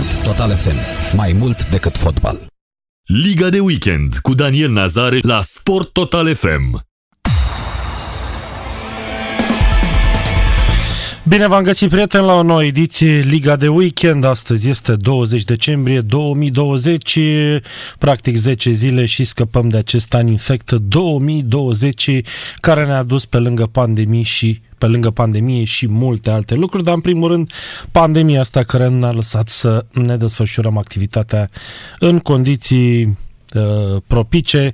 Sport Total FM. Mai mult decât fotbal. Liga de weekend cu Daniel Nazare la Sport Total FM. Bine v-am găsit, prieteni, la o nouă ediție Liga de Weekend. Astăzi este 20 decembrie 2020, practic 10 zile și scăpăm de acest an infect 2020 care ne-a dus pe lângă pandemii și pe lângă pandemie și multe alte lucruri, dar în primul rând pandemia asta care ne-a lăsat să ne desfășurăm activitatea în condiții uh, propice,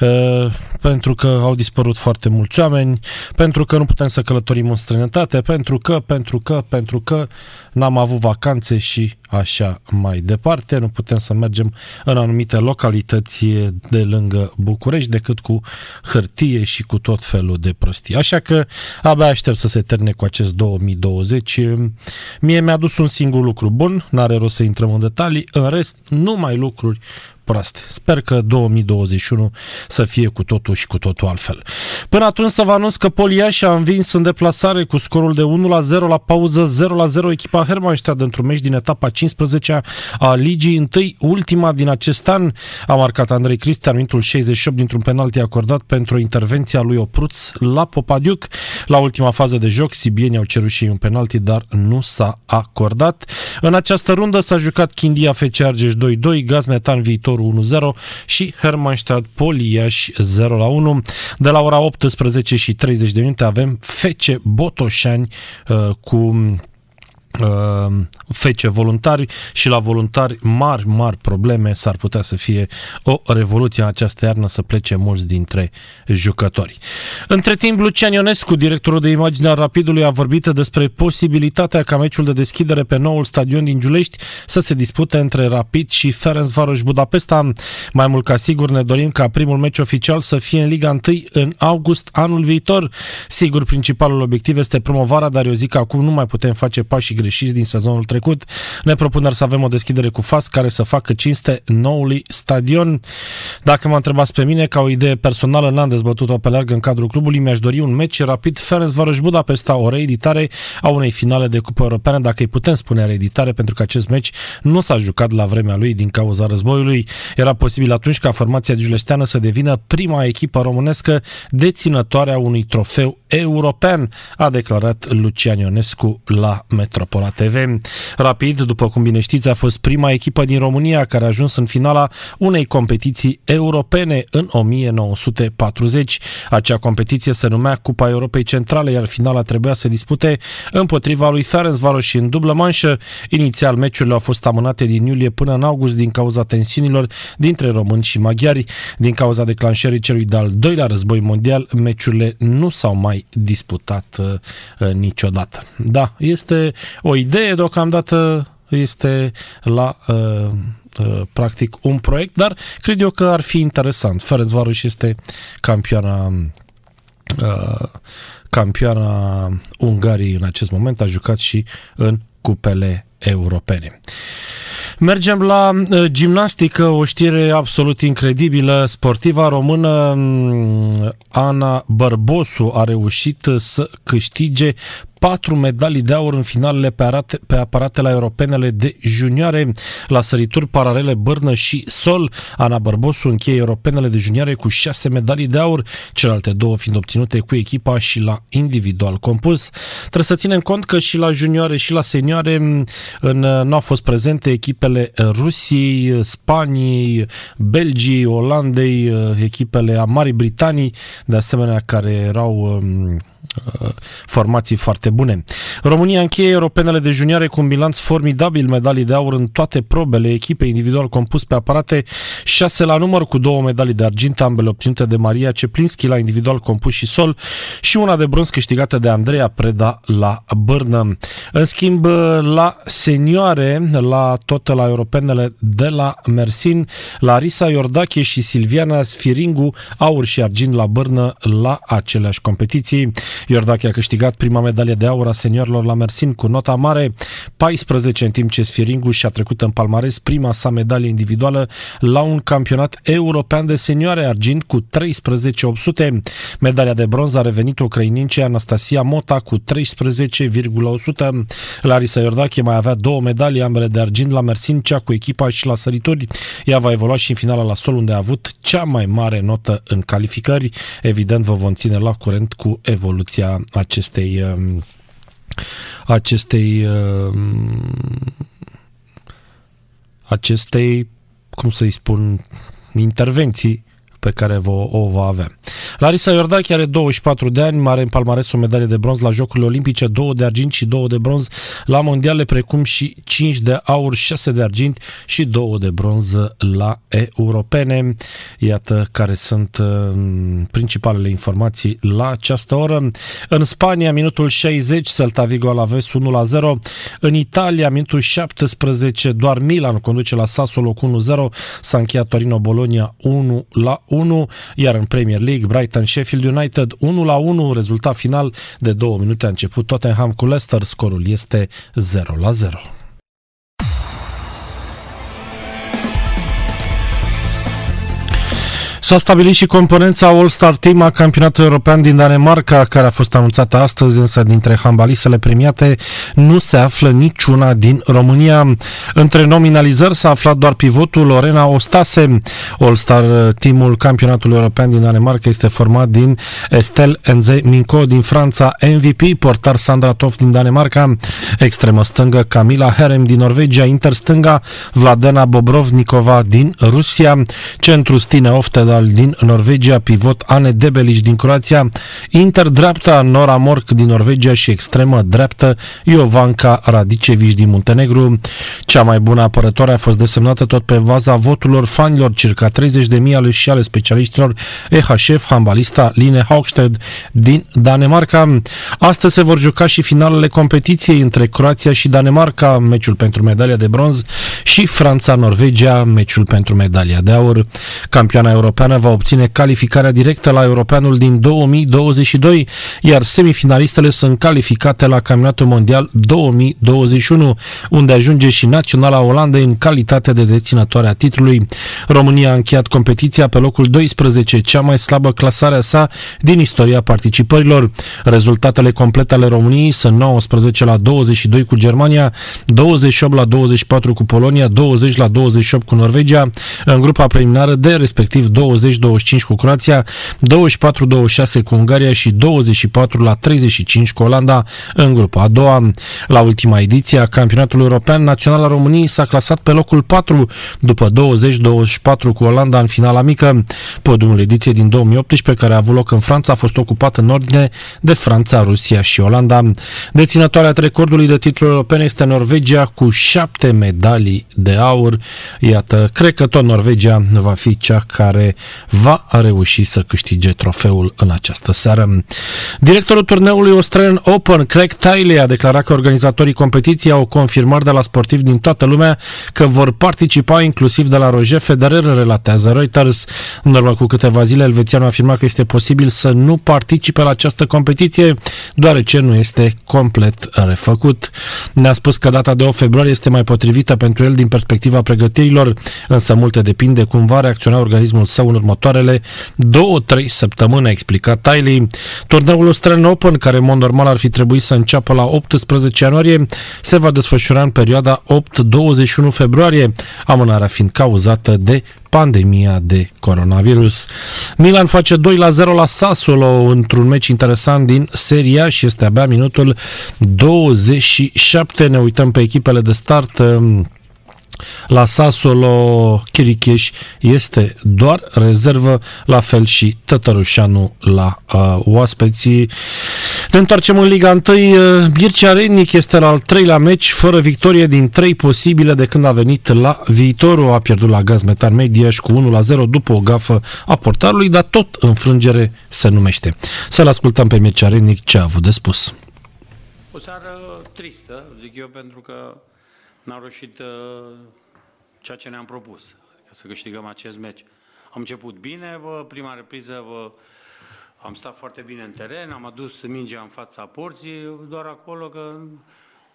uh, pentru că au dispărut foarte mulți oameni, pentru că nu putem să călătorim în străinătate, pentru că, pentru că, pentru că n-am avut vacanțe și așa mai departe. Nu putem să mergem în anumite localități de lângă București decât cu hârtie și cu tot felul de prostii. Așa că abia aștept să se termine cu acest 2020. Mie mi-a dus un singur lucru bun, n-are rost să intrăm în detalii, în rest numai lucruri proaste. Sper că 2021 să fie cu totul și cu totul altfel. Până atunci să vă anunț că Poliaș a învins în deplasare cu scorul de 1 la 0 la pauză 0 la 0 echipa Hermannstadt într-un meci din etapa 15 a ligii. Întâi, ultima din acest an a marcat Andrei Cristian, minutul 68 dintr-un penalti acordat pentru intervenția lui Opruț la Popadiuc. La ultima fază de joc, sibienii au cerut și un penalti, dar nu s-a acordat. În această rundă s-a jucat Chindia FC Argeș 2-2, Gaz Metan Viitor 1-0 și Hermannstadt Poliaș 0-1. De la ora 18 și 30 de minute avem FC Botoșani uh, cu uh, fece voluntari și la voluntari mari, mari probleme s-ar putea să fie o revoluție în această iarnă să plece mulți dintre jucători. Între timp, Lucian Ionescu, directorul de imagine al Rapidului, a vorbit despre posibilitatea ca meciul de deschidere pe noul stadion din Giulești să se dispute între Rapid și Ferencvaros Budapesta. Mai mult ca sigur ne dorim ca primul meci oficial să fie în Liga 1 în august anul viitor. Sigur, principalul obiectiv este promovarea, dar eu zic că acum nu mai putem face pași greșiți din sezonul trecut. Ne propunem să avem o deschidere cu FAS care să facă cinste noului stadion. Dacă mă întrebați pe mine, ca o idee personală, n-am dezbătut-o pe larg în cadrul clubului, mi-aș dori un meci rapid Ferencvaros Budapesta, o reeditare a unei finale de Cupă Europeană, dacă îi putem spune reeditare, pentru că acest meci nu s-a jucat la vremea lui din cauza războiului. Era posibil atunci ca formația giuleșteană să devină prima echipă românescă deținătoare a unui trofeu european, a declarat Lucian Ionescu la Metropola TV. Rapid, după cum bine știți, a fost prima echipă din România care a ajuns în finala unei competiții europene în 1940. Acea competiție se numea Cupa Europei Centrale, iar finala trebuia să dispute împotriva lui Ferencvaros și în dublă manșă. Inițial, meciurile au fost amânate din iulie până în august din cauza tensiunilor dintre români și maghiari. Din cauza declanșării celui de-al doilea război mondial, meciurile nu s-au mai disputat uh, niciodată. Da, este o idee deocamdată este la uh, uh, practic un proiect, dar cred eu că ar fi interesant. Ferencvaros este campioana uh, campioana Ungariei în acest moment, a jucat și în cupele europene. Mergem la uh, gimnastică, o știre absolut incredibilă. Sportiva română mm, Ana Bărbosu a reușit să câștige patru medalii de aur în finalele pe, arate, pe aparatele europenele de junioare la sărituri paralele Bârnă și Sol. Ana Bărbosu încheie europenele de junioare cu șase medalii de aur, celelalte două fiind obținute cu echipa și la individual compus. Trebuie să ținem cont că și la junioare și la senioare în, nu au fost prezente echipele Rusiei, Spaniei, Belgii, Olandei, echipele a Marii Britanii, de asemenea care erau Uh, formații foarte bune. România încheie europenele de junioare cu un bilanț formidabil, medalii de aur în toate probele, echipe individual compus pe aparate, 6 la număr cu două medalii de argint, ambele obținute de Maria Ceplinski la individual compus și sol și una de bronz câștigată de Andreea Preda la Bârnă. În schimb, la senioare, la tot la europenele de la Mersin, Larisa Iordache și Silviana Sfiringu, aur și argint la Bârnă la aceleași competiții. Iordache a câștigat prima medalie de aur a seniorilor la Mersin cu nota mare 14, în timp ce Sfiringu și-a trecut în palmares prima sa medalie individuală la un campionat european de senioare argint cu 13,800. Medalia de bronz a revenit ucrainincei Anastasia Mota cu 13,100. Larisa Iordache mai avea două medalii, ambele de argint la Mersincea cu echipa și la sărituri. Ea va evolua și în finala la sol, unde a avut cea mai mare notă în calificări. Evident, vă vom ține la curent cu evoluția acestei um, acestei um, acestei cum să-i spun intervenții pe care o va avea. Larisa Iordache are 24 de ani, mare în palmares o medalie de bronz la Jocurile Olimpice, 2 de argint și 2 de bronz la mondiale, precum și 5 de aur, 6 de argint și 2 de bronz la europene. Iată care sunt uh, principalele informații la această oră. În Spania, minutul 60, Celta Vigo la Ves 1 la 0. În Italia, minutul 17, doar Milan conduce la Sassuolo cu 1-0. S-a încheiat Torino Bologna 1 la 1, iar în Premier League, Brighton Sheffield United 1 la 1, rezultat final de două minute a început Tottenham cu Leicester, scorul este 0 la 0. S-a stabilit și componența All-Star Team a campionatului european din Danemarca, care a fost anunțată astăzi, însă dintre hambalistele premiate nu se află niciuna din România. Între nominalizări s-a aflat doar pivotul Lorena Ostase. All-Star Teamul campionatului european din Danemarca este format din Estel Enze Minco din Franța, MVP, portar Sandra Toff din Danemarca, extremă stângă Camila Herem din Norvegia, interstânga Vladena Bobrovnikova din Rusia, centru Stine Ofted central din Norvegia, pivot Ane Debelic din Croația, interdreapta Nora Mork din Norvegia și extremă dreaptă Iovanka Radicevici din Muntenegru. Cea mai bună apărătoare a fost desemnată tot pe vaza voturilor fanilor, circa 30.000 ale și ale specialiștilor EHF, handbalista Line Haugstedt din Danemarca. Astăzi se vor juca și finalele competiției între Croația și Danemarca, meciul pentru medalia de bronz și Franța-Norvegia, meciul pentru medalia de aur. Campioana europeană Europeană va obține calificarea directă la Europeanul din 2022, iar semifinalistele sunt calificate la Campionatul Mondial 2021, unde ajunge și Naționala Olandei în calitate de deținătoare a titlului. România a încheiat competiția pe locul 12, cea mai slabă clasare a sa din istoria participărilor. Rezultatele complete ale României sunt 19 la 22 cu Germania, 28 la 24 cu Polonia, 20 la 28 cu Norvegia, în grupa preliminară de respectiv 20 20-25 cu Croația, 24-26 cu Ungaria și 24 la 35 cu Olanda în grupa a doua. La ultima ediție a campionatului european, Naționala României s-a clasat pe locul 4 după 20-24 cu Olanda în finala mică. Podiumul ediției din 2018 care a avut loc în Franța a fost ocupat în ordine de Franța, Rusia și Olanda. Deținătoarea recordului de titluri europene este Norvegia cu șapte medalii de aur. Iată, cred că tot Norvegia va fi cea care va reuși să câștige trofeul în această seară. Directorul turneului Australian Open, Craig Tiley, a declarat că organizatorii competiției au confirmat de la sportivi din toată lumea că vor participa inclusiv de la Roger Federer, relatează Reuters. În urmă cu câteva zile, elvețianul a afirmat că este posibil să nu participe la această competiție, deoarece nu este complet refăcut. Ne-a spus că data de 8 februarie este mai potrivită pentru el din perspectiva pregătirilor, însă multe depinde cum va reacționa organismul său în următoarele două-trei săptămâni, a explicat Tiley. Turneul Australian Open, care în mod normal ar fi trebuit să înceapă la 18 ianuarie, se va desfășura în perioada 8-21 februarie, amânarea fiind cauzată de pandemia de coronavirus. Milan face 2 la 0 la Sassuolo într-un meci interesant din seria și este abia minutul 27. Ne uităm pe echipele de start. La Sassuolo Chiricheș este doar rezervă, la fel și Tătărușanu la uh, oaspeții. Ne întoarcem în Liga 1. Uh, Bircea Rednic este la al treilea meci, fără victorie din trei posibile de când a venit la viitorul. A pierdut la Gaz Metan Mediaș cu 1 la 0 după o gafă a portarului, dar tot înfrângere se numește. Să-l ascultăm pe Mircea Rednic ce a avut de spus. O seară tristă, zic eu, pentru că n-am reușit uh, ceea ce ne-am propus, adică să câștigăm acest meci. Am început bine, bă, prima repriză bă, am stat foarte bine în teren, am adus mingea în fața porții, doar acolo că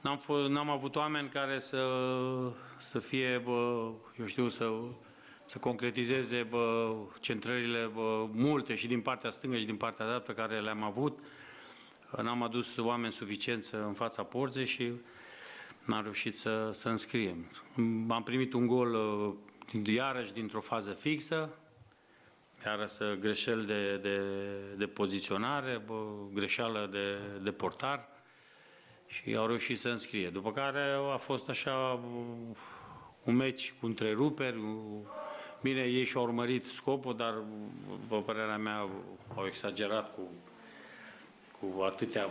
N-am, f- n-am avut oameni care să, să fie, bă, eu știu, să, să concretizeze bă, centrările bă, multe și din partea stângă și din partea dreaptă pe care le-am avut. N-am adus oameni suficienți în fața porții și n-am reușit să, să înscriem. Am primit un gol uh, iarăși dintr-o fază fixă, iarăși greșeli de, de, de poziționare, bă, greșeală de, de portar și au reușit să înscrie. După care a fost așa un meci cu întreruperi. Bine, ei și-au urmărit scopul, dar, după părerea mea, au exagerat cu, cu atâtea,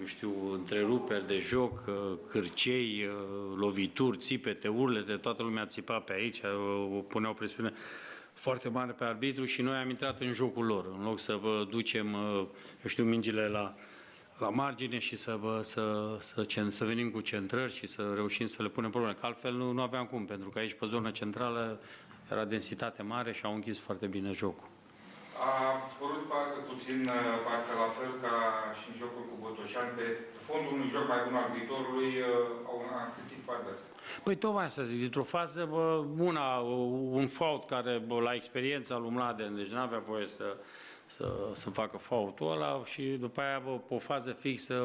eu știu, întreruperi de joc, cârcei, lovituri, țipete, urlete, toată lumea țipa pe aici, puneau presiune foarte mare pe arbitru și noi am intrat în jocul lor. În loc să vă ducem, eu știu, mingile la, la margine și să, vă, să, să, să, să venim cu centrări și să reușim să le punem probleme. Că altfel nu, nu aveam cum, pentru că aici pe zona centrală era densitate mare și au închis foarte bine jocul. A părut parcă puțin, parcă la fel ca și în jocul cu Botoșan, pe fondul unui joc mai bun al viitorului, au câștig partea asta. Păi tocmai să zic, dintr-o fază, bă, una, un fault care, bă, la experiența lui Mladen, deci n-avea voie să, să, să facă faultul ăla și după aia bă, pe o fază fixă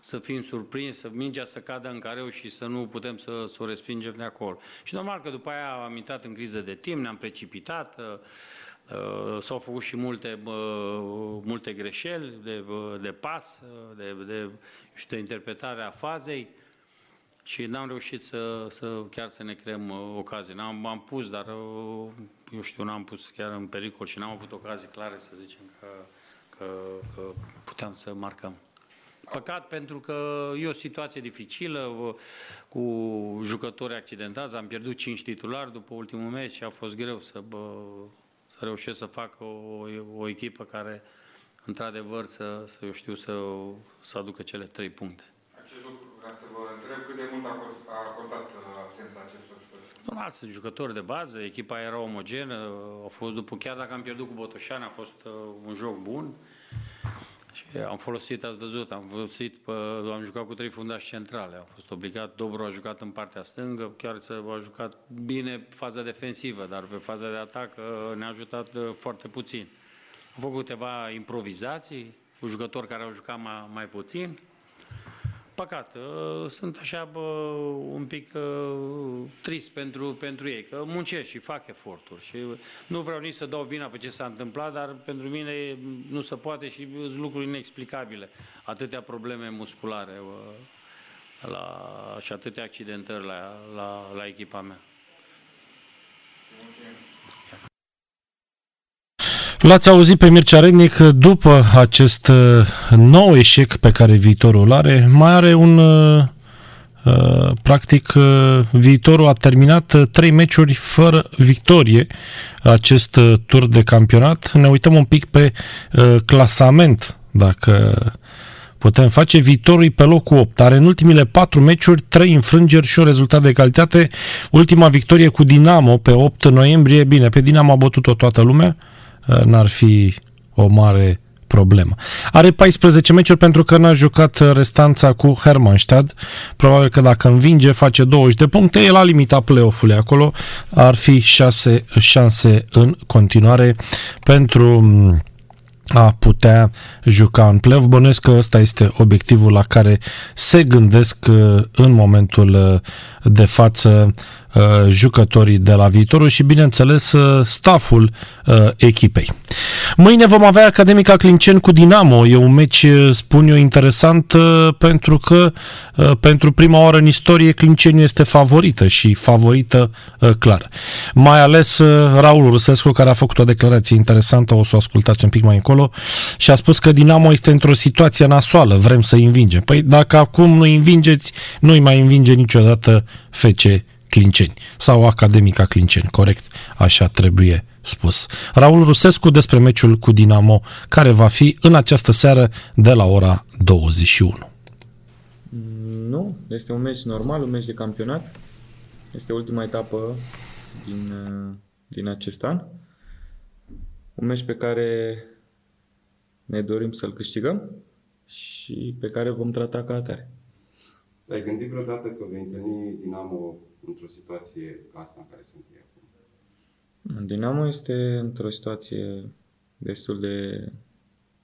să fim surprins, să mingea să cadă în careu și să nu putem să, să o respingem de acolo. Și normal că după aia am intrat în criză de timp, ne-am precipitat, uh, uh, s-au făcut și multe, uh, multe greșeli de, de pas, de, de, știu, de interpretare a fazei și n-am reușit să, să chiar să ne creăm ocazii. N-am, am pus, dar eu știu, n-am pus chiar în pericol și n-am avut ocazii clare să zicem că, că, că puteam să marcăm. Păcat pentru că e o situație dificilă cu jucători accidentați. Am pierdut cinci titulari după ultimul meci și a fost greu să, bă, să reușesc să fac o, o echipă care într-adevăr să, să, eu știu, să, să aducă cele trei puncte. Acest lucru vreau să vă întreb cât de mult a, a contat absența acestor jucători? Normal, sunt jucători de bază, echipa era omogenă, a fost după, chiar dacă am pierdut cu Botoșani, a fost uh, un joc bun. Și am folosit, ați văzut, am folosit, pe, am jucat cu trei fundași centrale. Am fost obligat, Dobru a jucat în partea stângă, chiar să a jucat bine faza defensivă, dar pe faza de atac uh, ne-a ajutat uh, foarte puțin. Am făcut câteva improvizații cu jucători care au jucat mai, mai puțin păcat, uh, sunt așa bă, un pic uh, trist pentru, pentru ei, că muncesc și fac eforturi și nu vreau nici să dau vina pe ce s-a întâmplat, dar pentru mine nu se poate și sunt lucruri inexplicabile. Atâtea probleme musculare bă, la, și atâtea accidentări la, la, la echipa mea. L-ați auzit pe Mircea Rednic după acest uh, nou eșec pe care viitorul are, mai are un uh, uh, practic viitorul a terminat trei meciuri fără victorie acest tur de campionat. Ne uităm un pic pe clasament, dacă putem face. Viitorul pe locul 8. Are în ultimile patru meciuri trei înfrângeri și un rezultat de calitate. Ultima victorie cu Dinamo pe 8 noiembrie. Bine, pe Dinamo a bătut-o toată lumea. Uh, n-ar fi o mare problemă. Are 14 meciuri pentru că n-a jucat restanța cu Hermannstad. Probabil că dacă învinge, face 20 de puncte, e la limita play-off-ului acolo. Ar fi 6 șanse în continuare pentru a putea juca în play Bănuiesc că ăsta este obiectivul la care se gândesc uh, în momentul uh, de față Uh, jucătorii de la viitorul și, bineînțeles, uh, staful uh, echipei. Mâine vom avea Academica Clinceni cu Dinamo. E un meci, spun eu, interesant pentru că pentru prima oară în istorie Clinceni este favorită și favorită clar. Mai ales Raul Rusescu, care a făcut o declarație interesantă, o să o ascultați un pic mai încolo, și a spus că Dinamo este într-o situație nasoală, vrem să învingem. Păi dacă acum nu învingeți, nu-i mai învinge niciodată FC Clinceni sau Academica Clinceni, corect, așa trebuie spus. Raul Rusescu despre meciul cu Dinamo, care va fi în această seară de la ora 21. Nu, este un meci normal, un meci de campionat. Este ultima etapă din, din acest an. Un meci pe care ne dorim să-l câștigăm și pe care vom trata ca atare. Ai gândit vreodată că vei întâlni Dinamo într-o situație ca asta în care sunt ei acum? Dinamo este într-o situație destul de,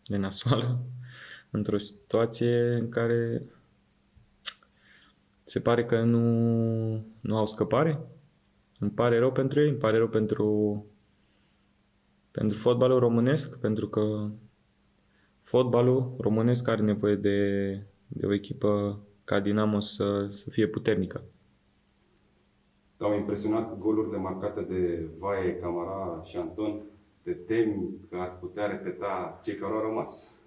de nasoală, într-o situație în care se pare că nu, nu au scăpare. Îmi pare rău pentru ei, îmi pare rău pentru, pentru fotbalul românesc, pentru că fotbalul românesc are nevoie de, de o echipă ca Dinamo să, să fie puternică. Te-au impresionat golurile marcate de Vaie, Camara și Anton? Te temi că ar putea repeta cei care au rămas?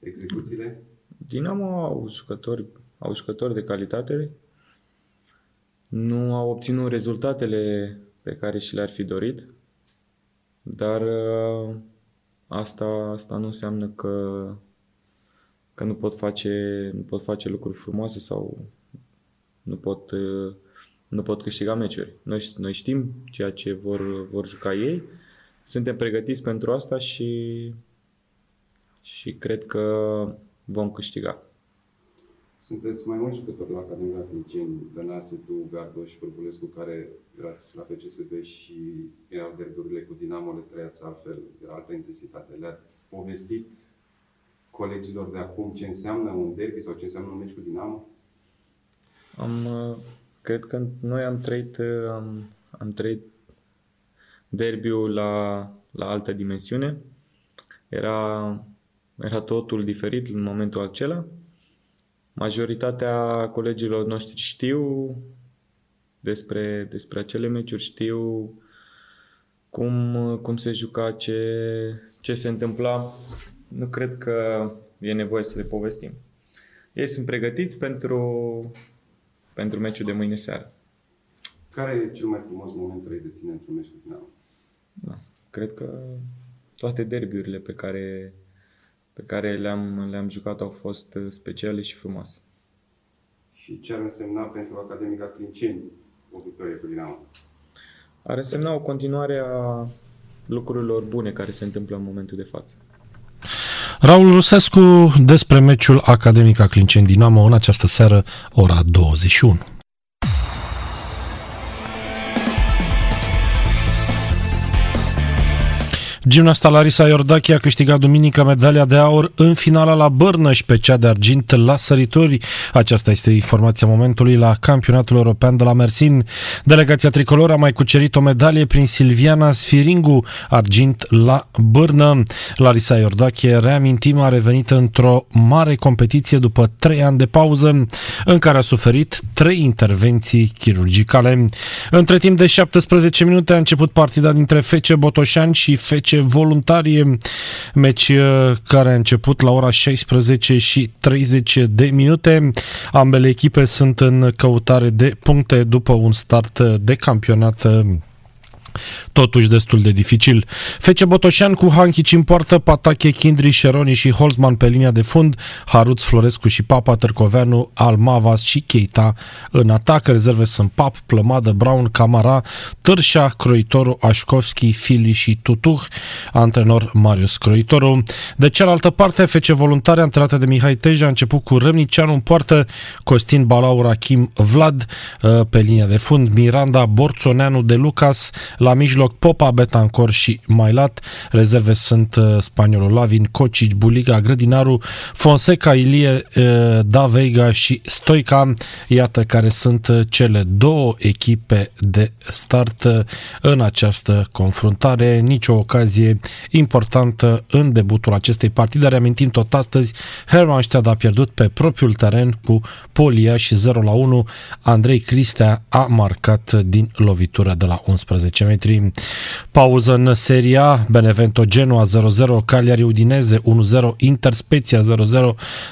Execuțiile? Dinamo au jucători, au jucători de calitate, nu au obținut rezultatele pe care și le-ar fi dorit, dar uh, asta, asta nu înseamnă că, că nu, pot face, nu pot face lucruri frumoase sau nu pot, uh, nu pot câștiga meciuri. Noi, noi știm ceea ce vor, vor juca ei, suntem pregătiți pentru asta și, și cred că vom câștiga. Sunteți mai mulți jucători la Academia Cliceni, Dănase, tu, Gardo și Pârvulescu, care erați la FCSB și erau derbiurile cu Dinamo, le trăiați altfel, era altă intensitate. Le-ați povestit colegilor de acum ce înseamnă un derby sau ce înseamnă un meci cu Dinamo? Am, uh, cred că noi am trăit, uh, am, am trăit derbiul la, la altă dimensiune. Era, era totul diferit în momentul acela. Majoritatea colegilor noștri știu despre, despre acele meciuri, știu cum, cum se juca, ce, ce se întâmpla. Nu cred că e nevoie să le povestim. Ei sunt pregătiți pentru, pentru meciul de mâine seară. Care e cel mai frumos moment trăit de tine într-un meci cu Dinamo? Da. Cred că toate derbiurile pe care, pe care le-am, le-am jucat au fost speciale și frumoase. Și ce ar însemna pentru Academica Clinceni o victorie cu Dinamo? Ar însemna o continuare a lucrurilor bune care se întâmplă în momentul de față. Raul Rusescu despre meciul Academica Clinceni Dinamo în această seară, ora 21. Gimnasta Larisa Iordache a câștigat duminică medalia de aur în finala la Bârnăș și pe cea de argint la sărituri. Aceasta este informația momentului la campionatul european de la Mersin. Delegația tricolor a mai cucerit o medalie prin Silviana Sfiringu, argint la Bârnă. Larisa Iordache, reamintim, a revenit într-o mare competiție după trei ani de pauză, în care a suferit trei intervenții chirurgicale. Între timp de 17 minute a început partida dintre Fece Botoșani și Fece voluntarie, meci uh, care a început la ora 16 și 30 de minute. Ambele echipe sunt în căutare de puncte după un start de campionat uh, totuși destul de dificil. Fece Botoșan cu Hanchici în poartă, Patache, Kindri, Șeroni și Holzman pe linia de fund, Haruț, Florescu și Papa, Târcoveanu, Almavas și Keita în atac. Rezerve sunt Pap, Plămadă, Brown, Camara, Târșa, Croitoru, Așcovski, Fili și Tutuh, antrenor Marius Croitoru. De cealaltă parte, Fece Voluntare, antrenată de Mihai Teja, a început cu Râmnicianu în poartă, Costin Balaur, Kim Vlad uh, pe linia de fund, Miranda, Borțoneanu de Lucas, la mijloc Popa, Betancor și Mailat. Rezerve sunt uh, spaniolul Lavin, Cocic, Buliga, Grădinaru, Fonseca, Ilie, uh, Da Veiga și Stoica. Iată care sunt uh, cele două echipe de start uh, în această confruntare. Nicio ocazie importantă în debutul acestei partide. Reamintim tot astăzi, Hermannstadt a pierdut pe propriul teren cu Polia și 0 la 1. Andrei Cristea a marcat din lovitură de la 11 metri. Pauză în seria Benevento Genoa 0-0, Cagliari Udineze 1-0, Inter Spezia 0-0,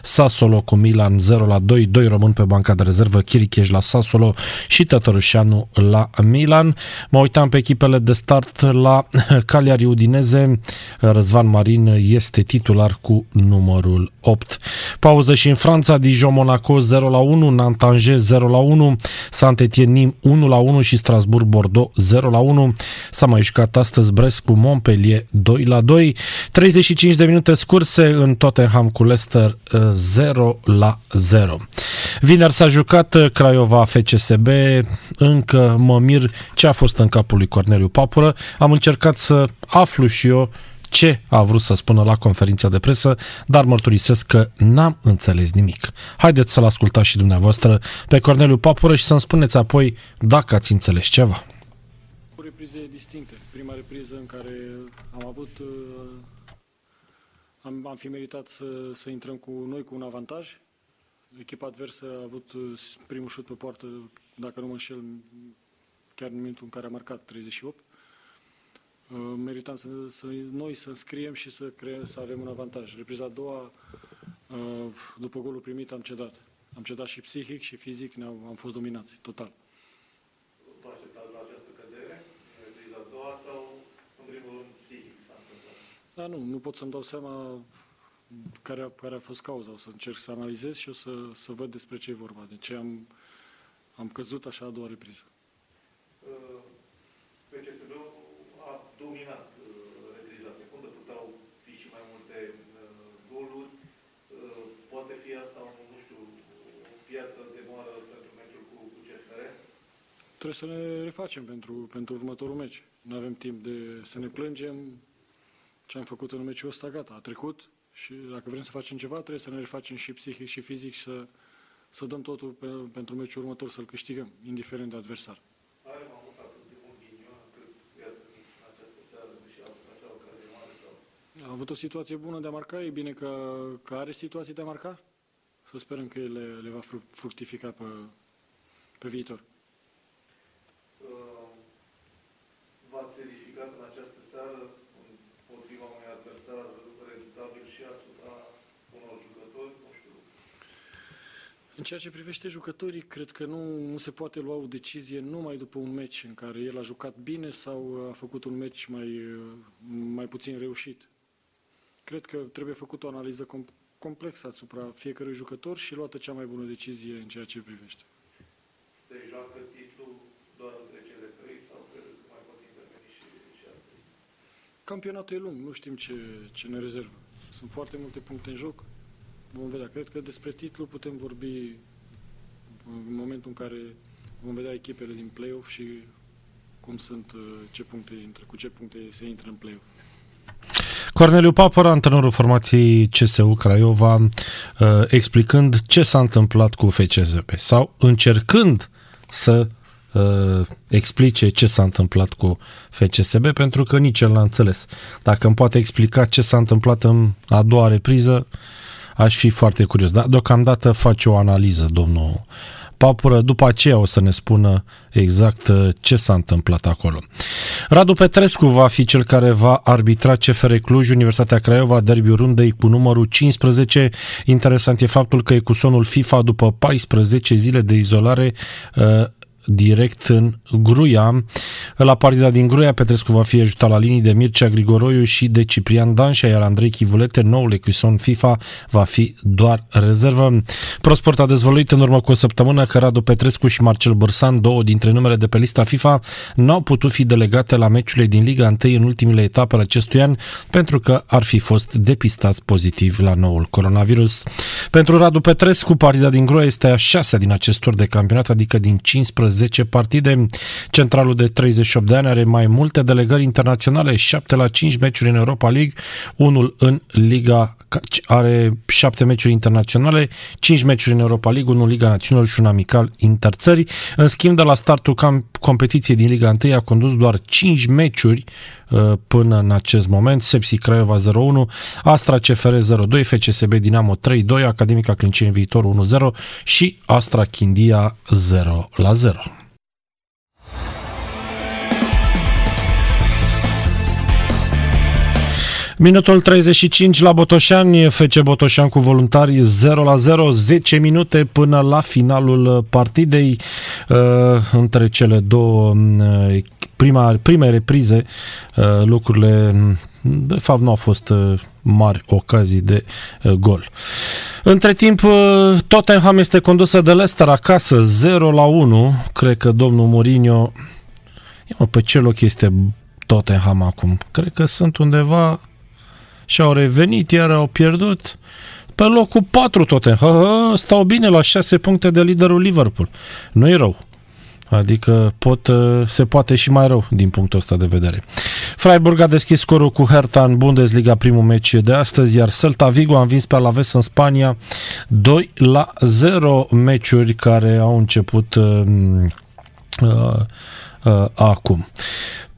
Sassolo cu Milan 0 la 2, 2 român pe banca de rezervă, Chiricheș la Sassolo și Tătărușanu la Milan. Mă uitam pe echipele de start la Cagliari Udineze, Răzvan Marin este titular cu numărul 8. Pauză și în Franța, Dijon Monaco 0 la 1, Nantes 0 la 1, Saint-Étienne Nîmes 1 la 1 și Strasbourg Bordeaux 0 la 1. 1. S-a mai jucat astăzi Brest cu Montpellier 2 la 2. 35 de minute scurse în Tottenham cu Leicester 0 la 0. Vineri s-a jucat Craiova FCSB. Încă mă mir ce a fost în capul lui Corneliu Papură. Am încercat să aflu și eu ce a vrut să spună la conferința de presă, dar mărturisesc că n-am înțeles nimic. Haideți să-l ascultați și dumneavoastră pe Corneliu Papură și să-mi spuneți apoi dacă ați înțeles ceva. O reprize distincte. Prima repriză în care am avut uh, am, am fi meritat să, să intrăm cu noi cu un avantaj. Echipa adversă a avut uh, primul șut pe poartă, dacă nu mă înșel, chiar în momentul în care a marcat 38. Uh, meritam să, să, noi să înscriem și să, creăm, să avem un avantaj. Repriza a doua, uh, după golul primit, am cedat. Am cedat și psihic și fizic, ne am fost dominați, total. Vă așteptați la această cădere, în repriza a doua sau, în primul rând, psihic s-a întâmplat? Da, nu, nu pot să-mi dau seama care a, care a fost cauza. O să încerc să analizez și o să, să văd despre ce e vorba. De ce am, am căzut așa a doua repriză. Uh, PCSB-ul a dominat uh, repriza secundă, puteau fi și mai multe uh, goluri. Uh, poate fi asta, un, nu știu, o piatră de moară pentru meciul cu, cu CFR? Trebuie să ne refacem pentru, pentru următorul meci. Nu avem timp de să ne plângem. Ce am făcut în meciul ăsta, gata, a trecut. Și dacă vrem să facem ceva, trebuie să ne refacem și psihic și fizic și să, să dăm totul pe, pentru meciul următor, să-l câștigăm, indiferent de adversar. Are mai mult atât de mult ghinion încât, iată, în această seară, deși a avut acea ocazie mare sau... A avut o situație bună de a marca, e bine că, că are situații de a marca. Să sperăm că le, le va fru- fructifica pe, pe viitor. Uh, V-ați edificat în această seară împotriva unui adversar redutabil și asupra unor jucători, nu știu, În ceea ce privește jucătorii, cred că nu, nu se poate lua o decizie numai după un meci în care el a jucat bine sau a făcut un meci mai, mai puțin reușit. Cred că trebuie făcut o analiză com- complexă asupra fiecărui jucător și luată cea mai bună decizie în ceea ce privește. se joacă titlul doar între cele trei sau credeți că mai pot interveni și, și alții? Campionatul e lung, nu știm ce, ce ne rezervă. Sunt foarte multe puncte în joc. Vom vedea. Cred că despre titlu putem vorbi în momentul în care vom vedea echipele din play-off și cum sunt, uh, ce puncte intră, cu ce puncte se intră în play-off. Corneliu Papăr, antrenorul formației CSU Craiova, uh, explicând ce s-a întâmplat cu FCSB sau încercând să uh, explice ce s-a întâmplat cu FCSB, pentru că nici el n-a înțeles. Dacă îmi poate explica ce s-a întâmplat în a doua repriză, aș fi foarte curios. Dar deocamdată face o analiză, domnul Papură, după aceea o să ne spună exact uh, ce s-a întâmplat acolo. Radu Petrescu va fi cel care va arbitra CFR Cluj, Universitatea Craiova, derbiul rundei cu numărul 15. Interesant e faptul că e cu sonul FIFA după 14 zile de izolare uh, direct în Gruia. La partida din Gruia, Petrescu va fi ajutat la linii de Mircea Grigoroiu și de Ciprian Danșa, iar Andrei Chivulete, noul ecuison FIFA, va fi doar rezervă. ProSport a dezvăluit în urmă cu o săptămână că Radu Petrescu și Marcel Bărsan, două dintre numele de pe lista FIFA, n-au putut fi delegate la meciurile din Liga 1 în ultimele etape ale acestui an pentru că ar fi fost depistați pozitiv la noul coronavirus. Pentru Radu Petrescu, partida din Gruia este a șasea din acest tur de campionat, adică din 15 10 partide. Centralul de 38 de ani are mai multe delegări internaționale, 7 la 5 meciuri în Europa League, unul în Liga are 7 meciuri internaționale, 5 meciuri în Europa League, unul în Liga Națională și un amical interțări. În schimb, de la startul cam- competiției din Liga 1 a condus doar 5 meciuri uh, până în acest moment. Sepsi Craiova 0-1, Astra CFR 0-2, FCSB Dinamo 3-2, Academica Clinceni Viitor 1-0 și Astra Chindia 0-0. Minutul 35 la Botoșani, FC Botoșani cu voluntari 0 la 0, 10 minute până la finalul partidei uh, între cele două uh, prima, prime reprize uh, lucrurile de fapt nu au fost uh, mari ocazii de uh, gol. Între timp, uh, Tottenham este condusă de Leicester acasă 0 la 1. Cred că domnul Mourinho Ia mă, pe ce loc este Tottenham acum? Cred că sunt undeva și au revenit, iar au pierdut. Pe locul 4 Tottenham. Stau bine la 6 puncte de liderul Liverpool. Nu e rău. Adică pot, uh, se poate și mai rău din punctul ăsta de vedere. Freiburg a deschis scorul cu Hertha în Bundesliga primul meci de astăzi, iar Celta Vigo a învins pe Alaves în Spania 2 la 0 meciuri care au început uh, uh, uh, acum.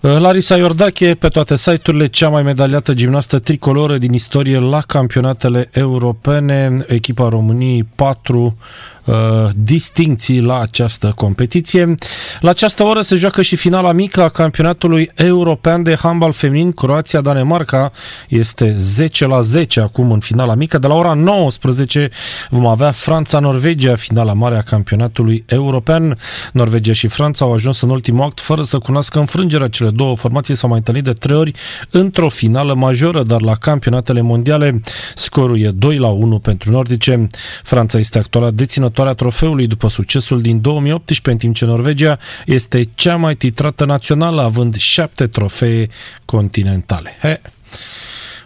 Uh, Larisa Iordache, pe toate site-urile, cea mai medaliată gimnastă tricoloră din istorie la campionatele europene, echipa României 4 uh, distincții la această competiție. La această oră se joacă și finala mică a campionatului european de handbal feminin. Croația-Danemarca este 10 la 10 acum în finala mică. De la ora 19 vom avea Franța-Norvegia, finala mare a campionatului european. Norvegia și Franța au ajuns în ultimul act fără să cunoască înfrângerea. Cele două formații s-au mai întâlnit de trei ori într-o finală majoră, dar la campionatele mondiale scorul e 2 la 1 pentru nordice. Franța este actuala deținătoarea trofeului după succesul din 2018, în timp ce Norvegia este cea mai titrată națională, având șapte trofee continentale. He.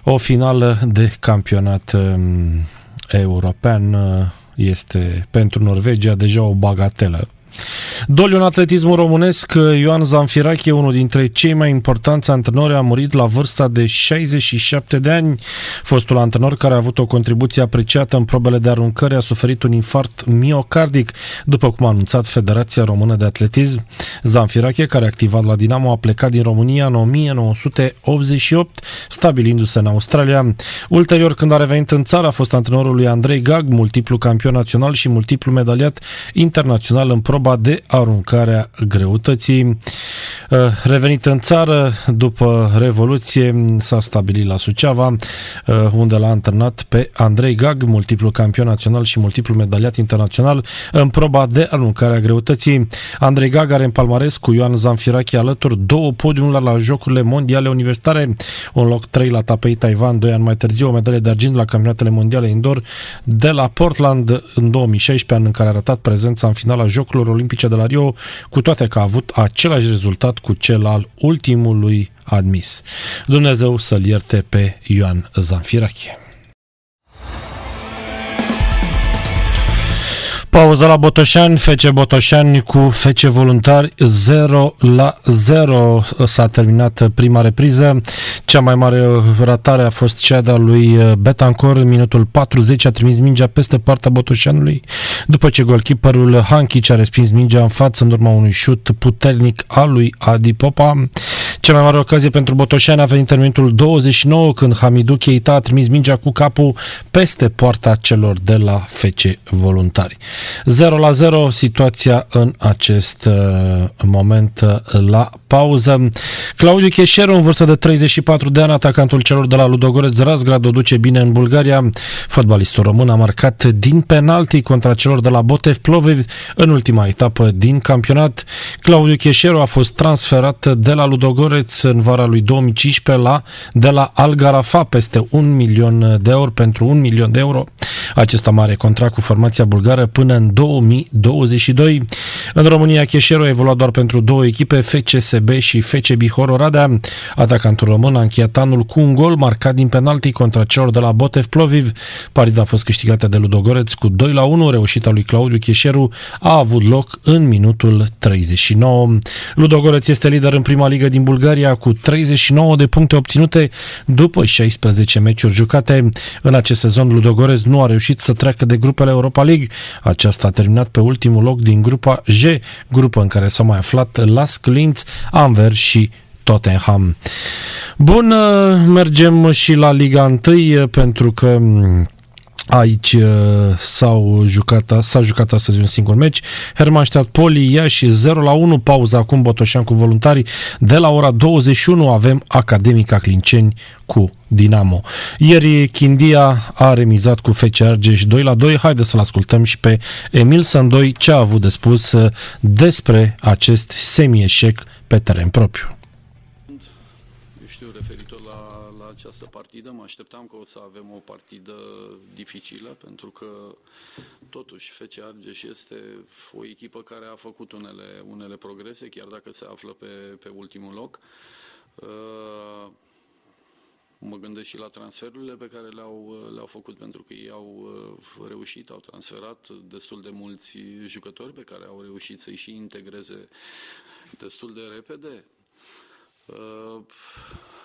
O finală de campionat um, european uh, este pentru Norvegia deja o bagatelă. Doliu în atletismul românesc, Ioan Zanfirache, unul dintre cei mai importanți antrenori, a murit la vârsta de 67 de ani. Fostul antrenor care a avut o contribuție apreciată în probele de aruncări a suferit un infart miocardic, după cum a anunțat Federația Română de Atletism. Zanfirache, care a activat la Dinamo, a plecat din România în 1988, stabilindu-se în Australia. Ulterior, când a revenit în țară, a fost antrenorul lui Andrei Gag, multiplu campion național și multiplu medaliat internațional în proba vorba de aruncarea greutății. Uh, revenit în țară, după Revoluție, s-a stabilit la Suceava, uh, unde l-a antrenat pe Andrei Gag, multiplu campion național și multiplu medaliat internațional în proba de aruncarea greutății. Andrei Gag are în palmares cu Ioan Zanfirachi alături două podiumuri la Jocurile Mondiale Universitare, un loc 3 la Tapei Taiwan, doi ani mai târziu, o medalie de argint la campionatele mondiale indoor de la Portland în 2016, an în care a arătat prezența în finala Jocurilor Olimpice de la Rio, cu toate că a avut același rezultat cu cel al ultimului admis. Dumnezeu să-l ierte pe Ioan Zanfirache. Pauză la Botoșani, FC Botoșani cu FC Voluntari 0 la 0 s-a terminat prima repriză. Cea mai mare ratare a fost cea de-a lui Betancor, minutul 40 a trimis mingea peste partea Botoșanului după ce golkeeperul Hankic a respins mingea în față în urma unui șut puternic al lui Adi Popa. Cea mai mare ocazie pentru Botoșani a venit în minutul 29 când Hamidu Keita a trimis mingea cu capul peste poarta celor de la FC Voluntari. 0 la 0 situația în acest uh, moment uh, la pauză. Claudiu Cheșeru, în vârstă de 34 de ani, atacantul celor de la Ludogoreț Razgrad, o duce bine în Bulgaria. Fotbalistul român a marcat din penalti contra celor de la Botev Plovev în ultima etapă din campionat. Claudiu Cheșeru a fost transferat de la Ludogoreț în vara lui 2015 la de la Algarafa peste un milion de euro pentru un milion de euro. Acesta mare contract cu formația bulgară până în 2022. În România, Cheșeru a evoluat doar pentru două echipe, FCSB și FC Bihor Oradea. Atacantul român a încheiat anul cu un gol marcat din penalti contra celor de la Botev Ploviv. Partida a fost câștigată de Ludogoreț cu 2 la 1. Reușita lui Claudiu Cheșeru a avut loc în minutul 39. Ludogoreț este lider în prima ligă din Bulgaria cu 39 de puncte obținute după 16 meciuri jucate. În acest sezon, Ludogoreț nu a reușit să treacă de grupele Europa League. Aceasta a terminat pe ultimul loc din grupa J, grupă în care s-au mai aflat Lask Linz, Anver și Tottenham. Bun, mergem și la Liga 1 pentru că Aici uh, s-au jucat, s-a jucat astăzi un singur meci. Hermannstadt Poli ia și 0 la 1 pauza acum Botoșan cu voluntarii. De la ora 21 avem Academica Clinceni cu Dinamo. Ieri Chindia a remizat cu FC Argeș 2 la 2. Haideți să-l ascultăm și pe Emil Sandoi ce a avut de spus uh, despre acest semi-eșec pe teren propriu. Partidă. Mă așteptam că o să avem o partidă dificilă, pentru că totuși FC Argeș este o echipă care a făcut unele, unele progrese, chiar dacă se află pe, pe ultimul loc. Uh, mă gândesc și la transferurile pe care le-au, le-au făcut pentru că ei au uh, reușit, au transferat destul de mulți jucători pe care au reușit să-i și integreze destul de repede. Uh,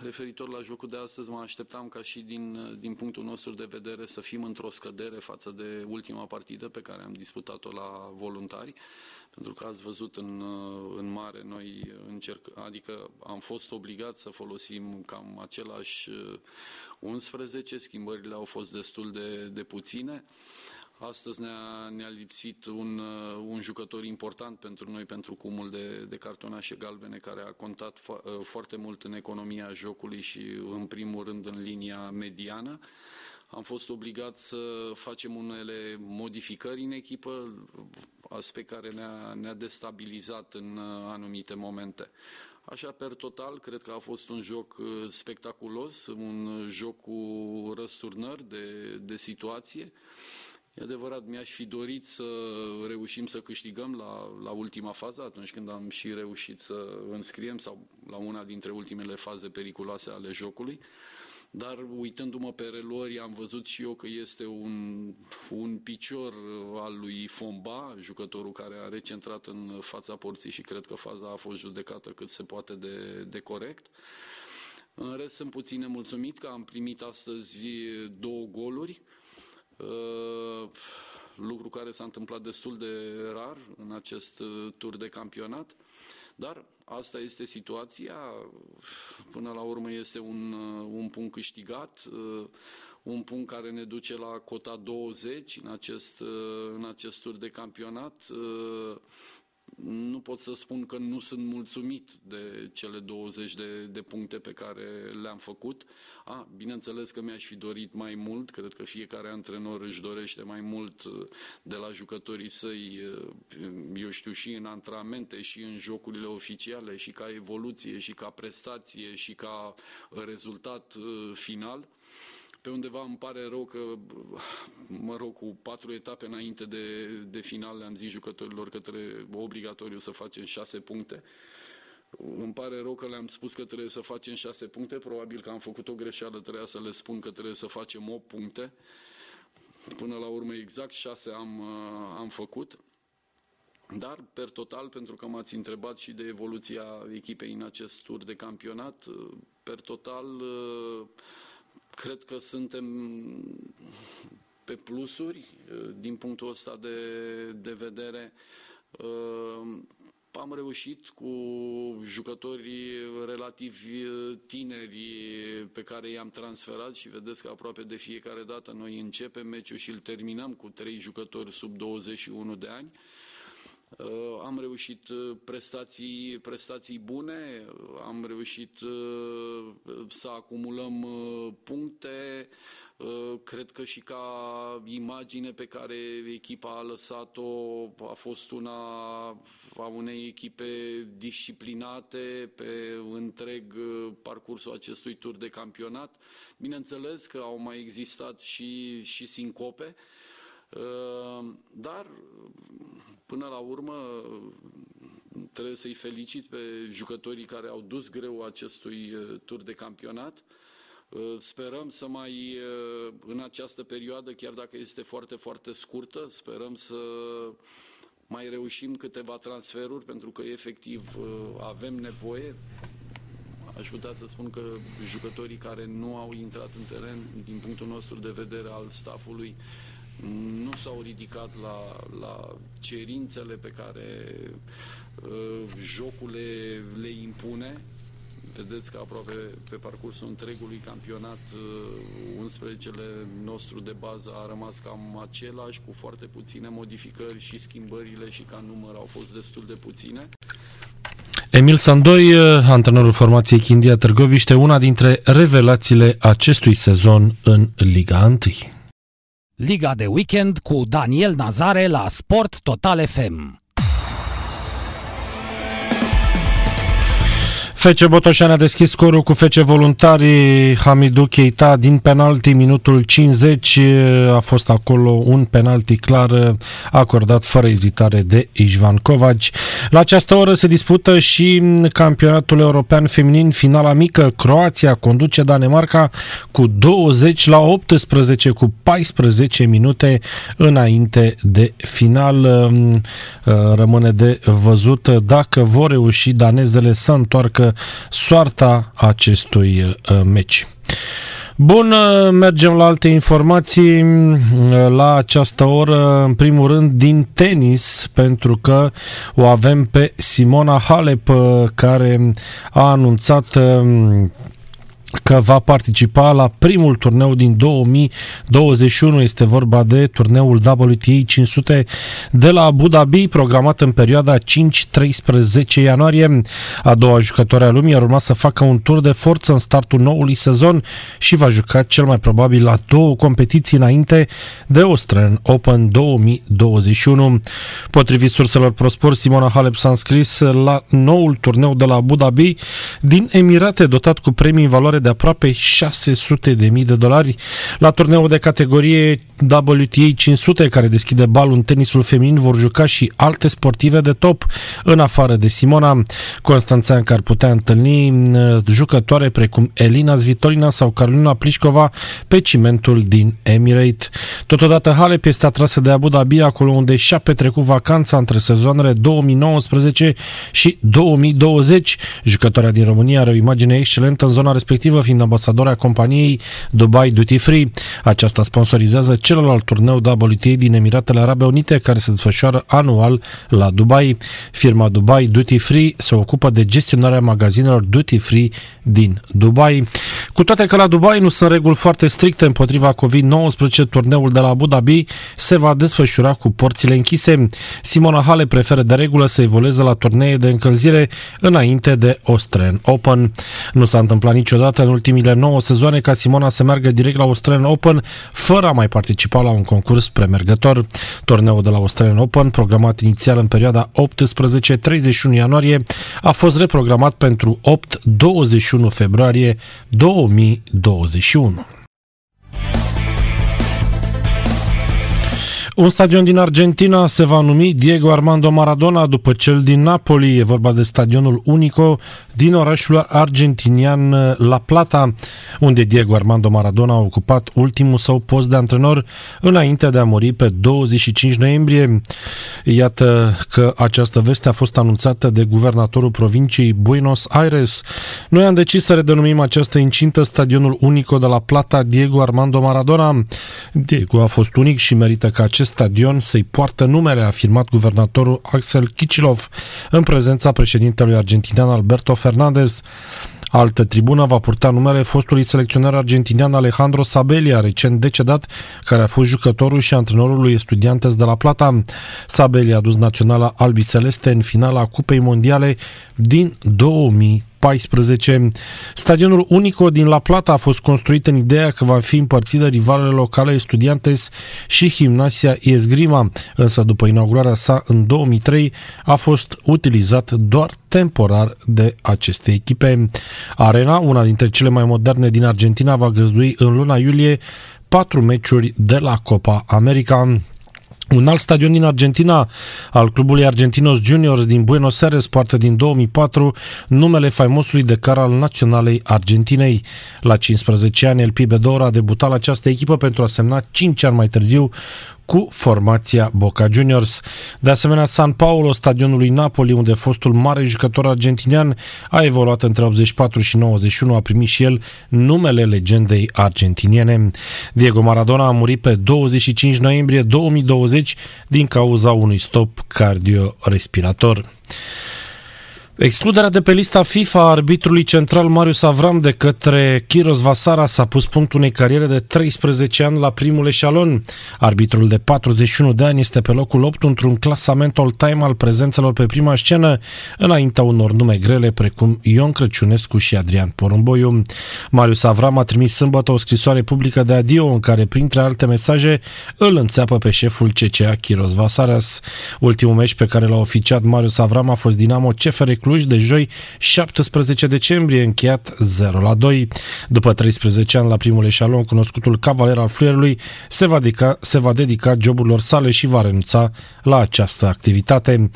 referitor la jocul de astăzi, mă așteptam ca și din, din punctul nostru de vedere să fim într-o scădere față de ultima partidă pe care am disputat-o la voluntari, pentru că ați văzut în, în mare, noi încerc, adică am fost obligați să folosim cam același 11, schimbările au fost destul de, de puține. Astăzi ne-a, ne lipsit un, uh, un jucător important pentru noi, pentru cumul de, de cartonașe galbene, care a contat fo- uh, foarte mult în economia jocului și, în primul rând, în linia mediană. Am fost obligat să facem unele modificări în echipă, aspect care ne-a, ne destabilizat în uh, anumite momente. Așa, per total, cred că a fost un joc spectaculos, un joc cu răsturnări de, de situație. E adevărat, mi-aș fi dorit să reușim să câștigăm la, la ultima fază, atunci când am și reușit să înscriem, sau la una dintre ultimele faze periculoase ale jocului. Dar uitându-mă pe relori, am văzut și eu că este un, un picior al lui Fomba, jucătorul care a recentrat în fața porții și cred că faza a fost judecată cât se poate de, de corect. În rest, sunt puțin nemulțumit că am primit astăzi două goluri. Uh, lucru care s-a întâmplat destul de rar în acest uh, tur de campionat. Dar asta este situația. Până la urmă este un, uh, un punct câștigat, un punct care ne duce la cota 20 în acest, în acest tur de campionat nu pot să spun că nu sunt mulțumit de cele 20 de, de puncte pe care le-am făcut. A, bineînțeles că mi-aș fi dorit mai mult, cred că fiecare antrenor își dorește mai mult uh, de la jucătorii săi, uh, eu știu, și în antrenamente, și în jocurile oficiale, și ca evoluție, și ca prestație, și ca rezultat uh, final. Pe undeva îmi pare rău că, mă rog, cu patru etape înainte de, de final le-am zis jucătorilor că trebuie obligatoriu să facem șase puncte. Îmi pare rău că le-am spus că trebuie să facem șase puncte, probabil că am făcut o greșeală, trebuia să le spun că trebuie să facem 8 puncte. Până la urmă exact șase am, am făcut. Dar, per total, pentru că m-ați întrebat și de evoluția echipei în acest tur de campionat, per total cred că suntem pe plusuri din punctul ăsta de, de vedere. Am reușit cu jucătorii relativ tineri pe care i-am transferat și vedeți că aproape de fiecare dată noi începem meciul și îl terminăm cu trei jucători sub 21 de ani. Uh, am reușit uh, prestații, prestații bune, am reușit uh, să acumulăm puncte, Cred că și ca imagine pe care echipa a lăsat-o a fost una a unei echipe disciplinate pe întreg parcursul acestui tur de campionat. Bineînțeles că au mai existat și, și sincope, dar Până la urmă, trebuie să-i felicit pe jucătorii care au dus greu acestui uh, tur de campionat. Uh, sperăm să mai, uh, în această perioadă, chiar dacă este foarte, foarte scurtă, sperăm să mai reușim câteva transferuri, pentru că efectiv avem nevoie. Aș putea să spun că jucătorii care nu au intrat în teren, din punctul nostru de vedere al staffului, nu s-au ridicat la, la cerințele pe care uh, jocul le, le impune. Vedeți că aproape pe parcursul întregului campionat uh, 11-le nostru de bază a rămas cam același, cu foarte puține modificări și schimbările și ca număr au fost destul de puține. Emil Sandoi, uh, antrenorul formației Chindia Târgoviște, una dintre revelațiile acestui sezon în Liga 1. Liga de weekend cu Daniel Nazare la Sport Total FM. FC Botoșani a deschis scorul cu FC Voluntarii Hamidu Keita din penalti minutul 50 a fost acolo un penalti clar acordat fără ezitare de Ișvan Covaci. La această oră se dispută și campionatul european feminin finala mică. Croația conduce Danemarca cu 20 la 18 cu 14 minute înainte de final. Rămâne de văzut dacă vor reuși danezele să întoarcă soarta acestui uh, meci. Bun, uh, mergem la alte informații uh, la această oră, în primul rând din tenis, pentru că o avem pe Simona Halep, care a anunțat că va participa la primul turneu din 2021. Este vorba de turneul WTA 500 de la Abu Dhabi, programat în perioada 5-13 ianuarie. A doua jucătoare a lumii ar urma să facă un tur de forță în startul noului sezon și va juca cel mai probabil la două competiții înainte de Australian Open 2021. Potrivit surselor ProSport, Simona Halep s-a înscris la noul turneu de la Abu Dhabi din Emirate, dotat cu premii în valoare de aproape 600 de mii de dolari la turneul de categorie WTA 500 care deschide balul în tenisul feminin vor juca și alte sportive de top în afară de Simona. Constanțean ar putea întâlni uh, jucătoare precum Elina Svitolina sau Carolina Plișcova pe cimentul din Emirate. Totodată Halep este atrasă de Abu Dhabi, acolo unde și-a petrecut vacanța între sezoanele 2019 și 2020. Jucătoarea din România are o imagine excelentă în zona respectivă, fiind ambasadoarea companiei Dubai Duty Free. Aceasta sponsorizează celălalt turneu WTA din Emiratele Arabe Unite care se desfășoară anual la Dubai. Firma Dubai Duty Free se ocupă de gestionarea magazinelor Duty Free din Dubai. Cu toate că la Dubai nu sunt reguli foarte stricte împotriva COVID-19, turneul de la Abu Dhabi se va desfășura cu porțile închise. Simona Hale preferă de regulă să evolueze la turnee de încălzire înainte de Australian Open. Nu s-a întâmplat niciodată în ultimile 9 sezoane ca Simona să meargă direct la Australian Open fără a mai participa la un concurs premergător. Turneul de la Australian Open, programat inițial în perioada 18-31 ianuarie, a fost reprogramat pentru 8-21 februarie 2021. Un stadion din Argentina se va numi Diego Armando Maradona după cel din Napoli. E vorba de stadionul Unico din orașul argentinian La Plata, unde Diego Armando Maradona a ocupat ultimul său post de antrenor înainte de a muri pe 25 noiembrie. Iată că această veste a fost anunțată de guvernatorul provinciei Buenos Aires. Noi am decis să redenumim această incintă stadionul Unico de La Plata Diego Armando Maradona. Diego a fost unic și merită ca acest stadion să-i poartă numele, a afirmat guvernatorul Axel Kicilov în prezența președintelui argentinian Alberto Fernandez. Altă tribună va purta numele fostului selecționer argentinian Alejandro Sabelia, recent decedat, care a fost jucătorul și antrenorul lui Estudiantes de la Plata. Sabelia a dus naționala albiceleste în finala Cupei Mondiale din 2000. 14. Stadionul Unico din La Plata a fost construit în ideea că va fi împărțit de rivalele locale Estudiantes și Gimnasia Esgrima, însă după inaugurarea sa în 2003 a fost utilizat doar temporar de aceste echipe. Arena, una dintre cele mai moderne din Argentina, va găzdui în luna iulie patru meciuri de la Copa America. Un alt stadion din Argentina, al clubului Argentinos Juniors din Buenos Aires, poartă din 2004 numele faimosului de car al naționalei Argentinei. La 15 ani, El Pibedor a debutat la această echipă pentru a semna 5 ani mai târziu cu formația Boca Juniors. De asemenea, San Paulo, stadionul lui Napoli, unde fostul mare jucător argentinian a evoluat între 84 și 91, a primit și el numele legendei argentiniene. Diego Maradona a murit pe 25 noiembrie 2020 din cauza unui stop cardiorespirator. Excluderea de pe lista FIFA a arbitrului central Marius Avram de către Kiros Vasara s-a pus punct unei cariere de 13 ani la primul eșalon. Arbitrul de 41 de ani este pe locul 8 într-un clasament all-time al prezențelor pe prima scenă, înaintea unor nume grele precum Ion Crăciunescu și Adrian Porumboiu. Marius Avram a trimis sâmbătă o scrisoare publică de adio în care, printre alte mesaje, îl înțeapă pe șeful CCA Kiros Vasaras. Ultimul meci pe care l-a oficiat Marius Avram a fost Dinamo CFR Cluj Cluj de joi 17 decembrie, încheiat 0 la 2. După 13 ani la primul eșalon, cunoscutul cavaler al fluierului se va, dedica, se va dedica joburilor sale și va renunța la această activitate.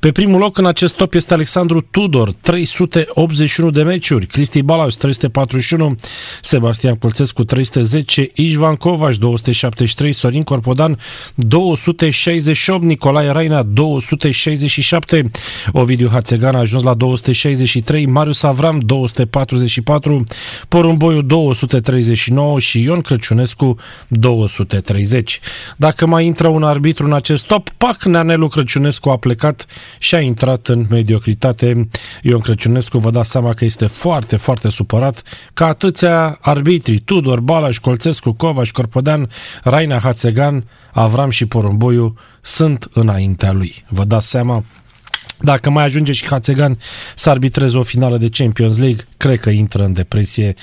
Pe primul loc în acest top este Alexandru Tudor, 381 de meciuri, Cristi Balaș 341, Sebastian Colțescu 310, Ișvan Covaș 273, Sorin Corpodan 268, Nicolae Raina 267, Ovidiu Hațegan a ajuns la 263, Marius Avram 244, Porumboiu 239 și Ion Crăciunescu 230. Dacă mai intră un arbitru în acest top, pac, Neanelu Crăciunescu a plecat și a intrat în mediocritate. Ion Crăciunescu vă dați seama că este foarte, foarte supărat ca atâția arbitri, Tudor, Balaș, Colțescu, Covaș, Corpodean, Raina Hațegan, Avram și Porumboiu sunt înaintea lui. Vă dați seama? Dacă mai ajunge și Hațegan să arbitreze o finală de Champions League, cred că intră în depresie.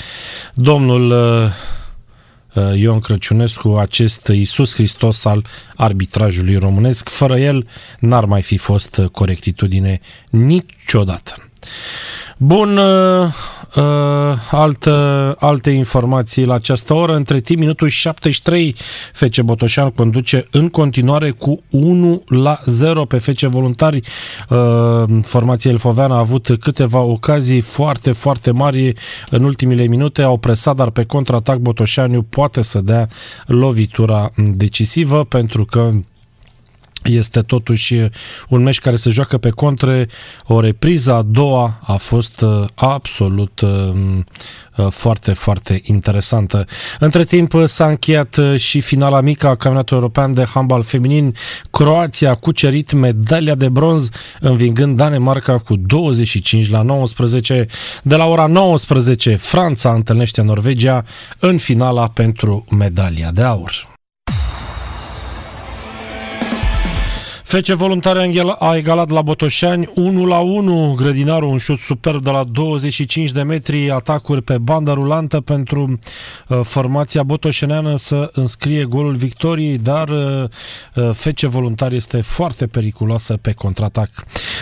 Domnul uh, uh, Ion Crăciunescu, acest Iisus Hristos al arbitrajului românesc. Fără el n-ar mai fi fost corectitudine niciodată. Bun, uh, uh, altă, alte informații la această oră. Între timp, minutul 73, FC Botoșan conduce în continuare cu 1 la 0 pe FC Voluntari. Uh, formația Elfoveană a avut câteva ocazii foarte, foarte mari în ultimile minute. Au presat, dar pe contraatac Botoșaniu poate să dea lovitura decisivă pentru că este totuși un meci care se joacă pe contre. O repriză a doua a fost uh, absolut uh, uh, foarte, foarte interesantă. Între timp s-a încheiat și finala mică a Campionatului European de Handbal Feminin. Croația a cucerit medalia de bronz învingând Danemarca cu 25 la 19. De la ora 19 Franța întâlnește Norvegia în finala pentru medalia de aur. FC Voluntari a egalat la Botoșani 1 la 1. Grădinarul un șut superb de la 25 de metri, atacuri pe banda rulantă pentru uh, formația botoșeneană să înscrie golul victoriei, dar uh, uh FC Voluntari este foarte periculoasă pe contraatac.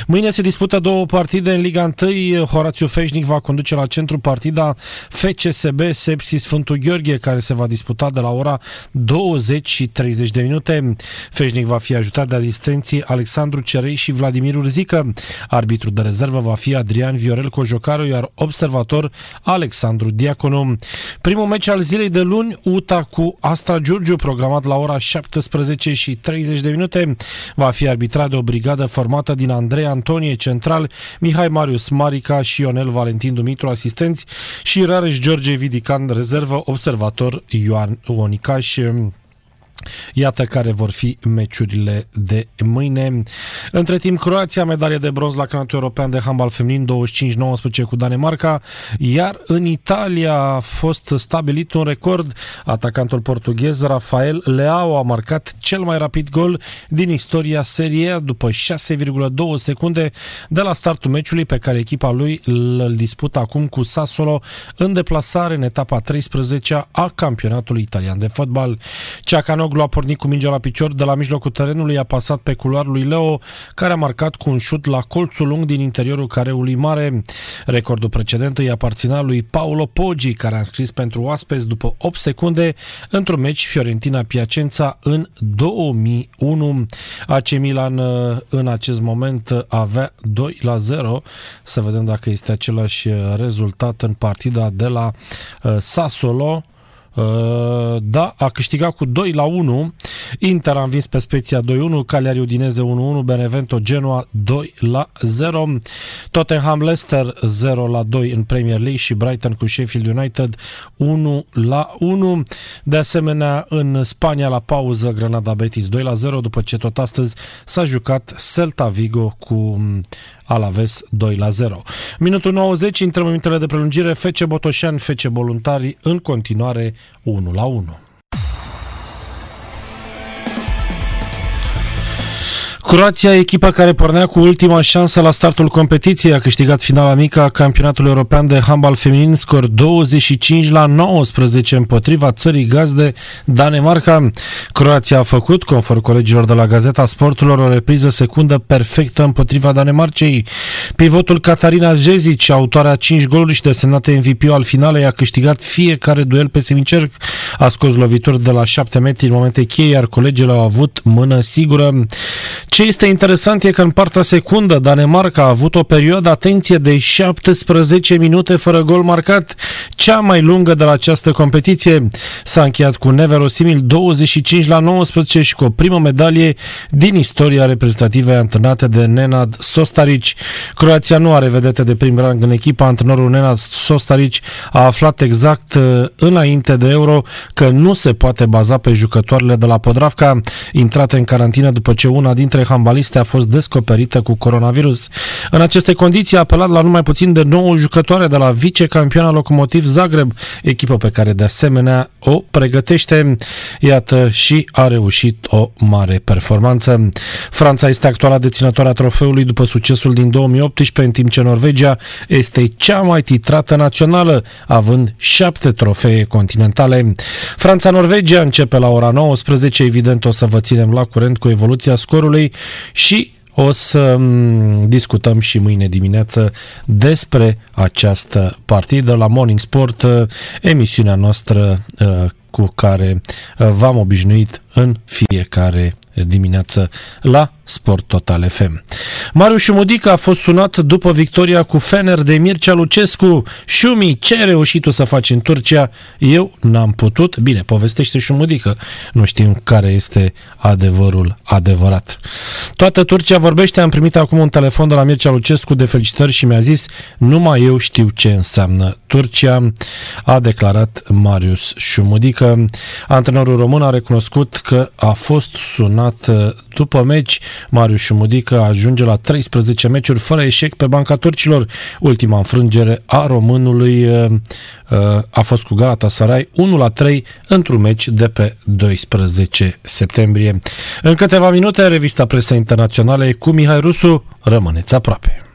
Mâine se dispută două partide în Liga 1. Horațiu Feșnic va conduce la centru partida FCSB Sepsi Sfântul Gheorghe, care se va disputa de la ora 20 și 30 de minute. Feșnic va fi ajutat de asistență asistenții Alexandru Cerei și Vladimir Urzică. Arbitru de rezervă va fi Adrian Viorel Cojocaru, iar observator Alexandru Diaconu. Primul meci al zilei de luni, UTA cu Astra Giurgiu, programat la ora 17 și 30 de minute, va fi arbitrat de o brigadă formată din Andrei Antonie, central, Mihai Marius Marica și Ionel Valentin Dumitru, asistenți, și Rareș George Vidican, rezervă, observator Ioan Onicaș. Iată care vor fi meciurile de mâine. Între timp, Croația, medalie de bronz la campionatul european de handbal feminin 25-19 cu Danemarca, iar în Italia a fost stabilit un record. Atacantul portughez Rafael Leao a marcat cel mai rapid gol din istoria seriei după 6,2 secunde de la startul meciului pe care echipa lui îl dispută acum cu Sassolo în deplasare în etapa 13 a campionatului italian de fotbal. Ceacanoglu Turcoglu a pornit cu mingea la picior de la mijlocul terenului, a pasat pe culoarul lui Leo, care a marcat cu un șut la colțul lung din interiorul careului mare. Recordul precedent îi aparținea lui Paolo Poggi, care a înscris pentru oaspeți după 8 secunde într-un meci Fiorentina Piacenza în 2001. AC Milan uh, în acest moment avea 2 la 0. Să vedem dacă este același uh, rezultat în partida de la uh, Sassolo. Uh, da, a câștigat cu 2 la 1. Inter a învins pe Speția 2-1, Cagliari Udineze 1-1, Benevento Genoa 2 la 0. Tottenham Leicester 0 la 2 în Premier League și Brighton cu Sheffield United 1 la 1. De asemenea, în Spania la pauză Granada Betis 2 la 0 după ce tot astăzi s-a jucat Celta Vigo cu Alaves 2 la 0. Minutul 90, intrăm în minutele de prelungire, FC Botoșani, FC Voluntari în continuare 1 la 1. Croația, echipa care pornea cu ultima șansă la startul competiției, a câștigat finala mică a campionatului european de handbal feminin, scor 25 la 19 împotriva țării gazde Danemarca. Croația a făcut, conform colegilor de la Gazeta Sporturilor, o repriză secundă perfectă împotriva Danemarcei. Pivotul Catarina Jezic, autoarea 5 goluri și desemnată MVP al finalei, a câștigat fiecare duel pe semicerc, a scos lovituri de la 7 metri în momente cheie, iar colegii au avut mână sigură. Ce este interesant e că în partea secundă Danemarca a avut o perioadă, atenție, de 17 minute fără gol marcat, cea mai lungă de la această competiție. S-a încheiat cu neverosimil 25 la 19 și cu o primă medalie din istoria reprezentativă antrenate de Nenad Sostarici. Croația nu are vedete de prim rang în echipa. Antrenorul Nenad Sostarici a aflat exact uh, înainte de Euro că nu se poate baza pe jucătoarele de la Podravca, intrate în carantină după ce una dintre handbaliste a fost descoperită cu coronavirus. În aceste condiții a apelat la numai puțin de 9 jucătoare de la vicecampiona Locomotiv Zagreb, echipă pe care de asemenea o pregătește. Iată și a reușit o mare performanță. Franța este actuala deținătoare a trofeului după succesul din 2018, în timp ce Norvegia este cea mai titrată națională, având șapte trofee continentale. Franța-Norvegia începe la ora 19, evident o să vă ținem la curent cu evoluția scorului și o să mm, discutăm și mâine dimineață despre această partidă la Morning Sport, uh, emisiunea noastră uh, cu care uh, v-am obișnuit în fiecare dimineață la Sport Total FM. Marius Șumudica a fost sunat după victoria cu Fener de Mircea Lucescu. Șumi, ce ai reușit tu să faci în Turcia? Eu n-am putut. Bine, povestește Șumudică. Nu știm care este adevărul adevărat. Toată Turcia vorbește. Am primit acum un telefon de la Mircea Lucescu de felicitări și mi-a zis numai eu știu ce înseamnă Turcia, a declarat Marius Șumudică. Antrenorul român a recunoscut că a fost sunat după meci Marius Șumudică ajunge la 13 meciuri fără eșec pe banca turcilor. Ultima înfrângere a românului uh, uh, a fost cu Galatasaray 1 la 3 într-un meci de pe 12 septembrie. În câteva minute, revista presă internațională cu Mihai Rusu. Rămâneți aproape.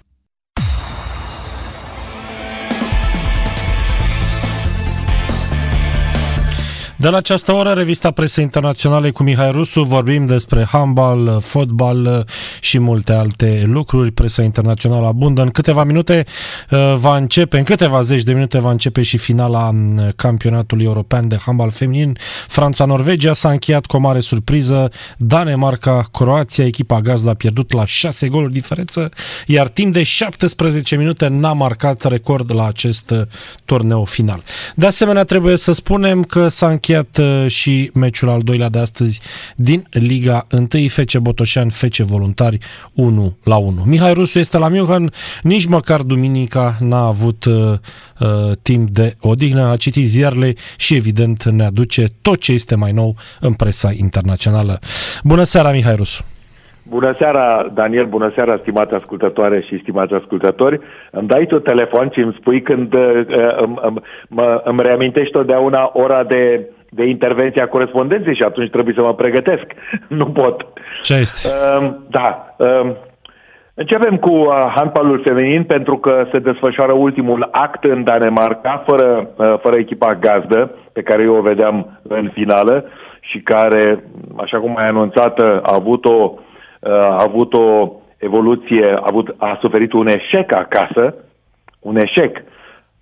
De la această oră, revista presă internaționale cu Mihai Rusu, vorbim despre handbal, fotbal și multe alte lucruri. Presa internațională abundă. În câteva minute uh, va începe, în câteva zeci de minute va începe și finala mm, campionatului european de handbal feminin. Franța-Norvegia s-a încheiat cu o mare surpriză. Danemarca-Croația, echipa gazdă a pierdut la 6 goluri diferență, iar timp de 17 minute n-a marcat record la acest uh, turneu final. De asemenea, trebuie să spunem că s-a încheiat încheiat uh, și meciul al doilea de astăzi din Liga 1, FC Botoșan, FC Voluntari 1 la 1. Mihai Rusu este la München, nici măcar duminica n-a avut uh, uh, timp de odihnă, a citit ziarele și evident ne aduce tot ce este mai nou în presa internațională. Bună seara, Mihai Rusu! Bună seara, Daniel, bună seara, stimate ascultătoare și stimați ascultători. Îmi dai tu telefon și îmi spui când uh, îmi, îmi, mă, îmi reamintești totdeauna ora de de intervenție a corespondenței și atunci trebuie să mă pregătesc. Nu pot. Ce este? Uh, da. Uh, începem cu uh, handbalul feminin pentru că se desfășoară ultimul act în Danemarca fără, uh, fără echipa gazdă pe care eu o vedeam în finală și care, așa cum ai anunțat, a avut o, uh, a avut o evoluție, a, avut, a suferit un eșec acasă, un eșec.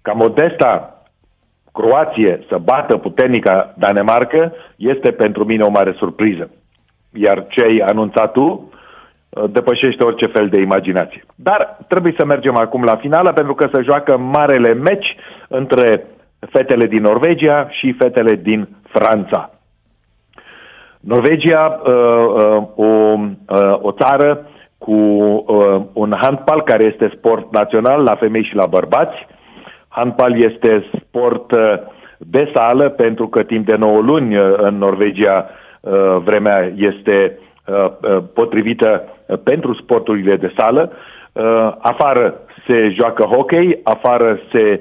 Ca Modesta Croație să bată puternica Danemarca este pentru mine o mare surpriză. Iar ce ai anunțat tu uh, depășește orice fel de imaginație. Dar trebuie să mergem acum la finală pentru că se joacă marele meci între fetele din Norvegia și fetele din Franța. Norvegia, uh, uh, o, uh, o țară cu uh, un handbal care este sport național la femei și la bărbați, Handbal este sport uh, de sală pentru că timp de 9 luni uh, în Norvegia uh, vremea este potrivită pentru sporturile de sală. Afară se joacă hockey, afară se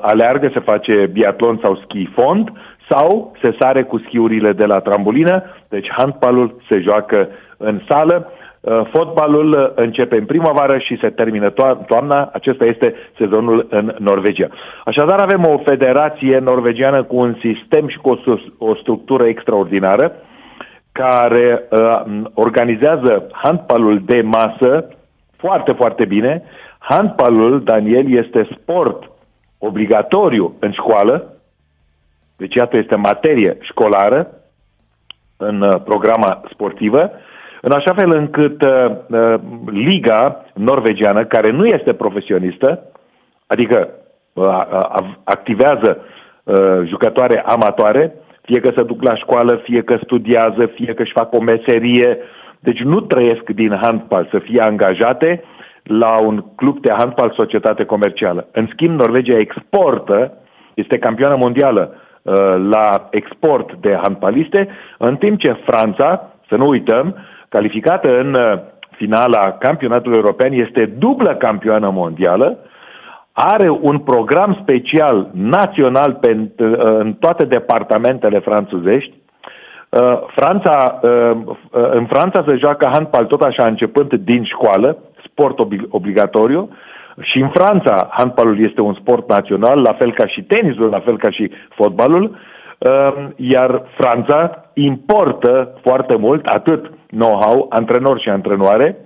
aleargă, se face biatlon sau ski fond sau se sare cu schiurile de la trambulină, deci handbalul se joacă în sală. Uh, fotbalul începe în primăvară și se termină toamna. Acesta este sezonul în Norvegia. Așadar avem o federație norvegiană cu un sistem și cu o, o structură extraordinară care uh, organizează handbalul de masă foarte, foarte bine. Handbalul, Daniel, este sport obligatoriu în școală, deci iată este materie școlară în uh, programa sportivă, în așa fel încât uh, uh, liga norvegiană, care nu este profesionistă, adică uh, activează uh, jucătoare amatoare, fie că se duc la școală, fie că studiază, fie că își fac o meserie, deci nu trăiesc din handbal să fie angajate la un club de handbal societate comercială. În schimb, Norvegia exportă, este campioană mondială uh, la export de handbaliste, în timp ce Franța, să nu uităm, calificată în uh, finala campionatului european, este dublă campioană mondială, are un program special național pentru, uh, în toate departamentele franțuzești. Uh, Franța, în Franța se joacă handbal tot așa începând din școală, sport obligatoriu, și în Franța handbalul este un sport național, la fel ca și tenisul, la fel ca și fotbalul, iar Franța importă foarte mult atât know-how, antrenori și antrenoare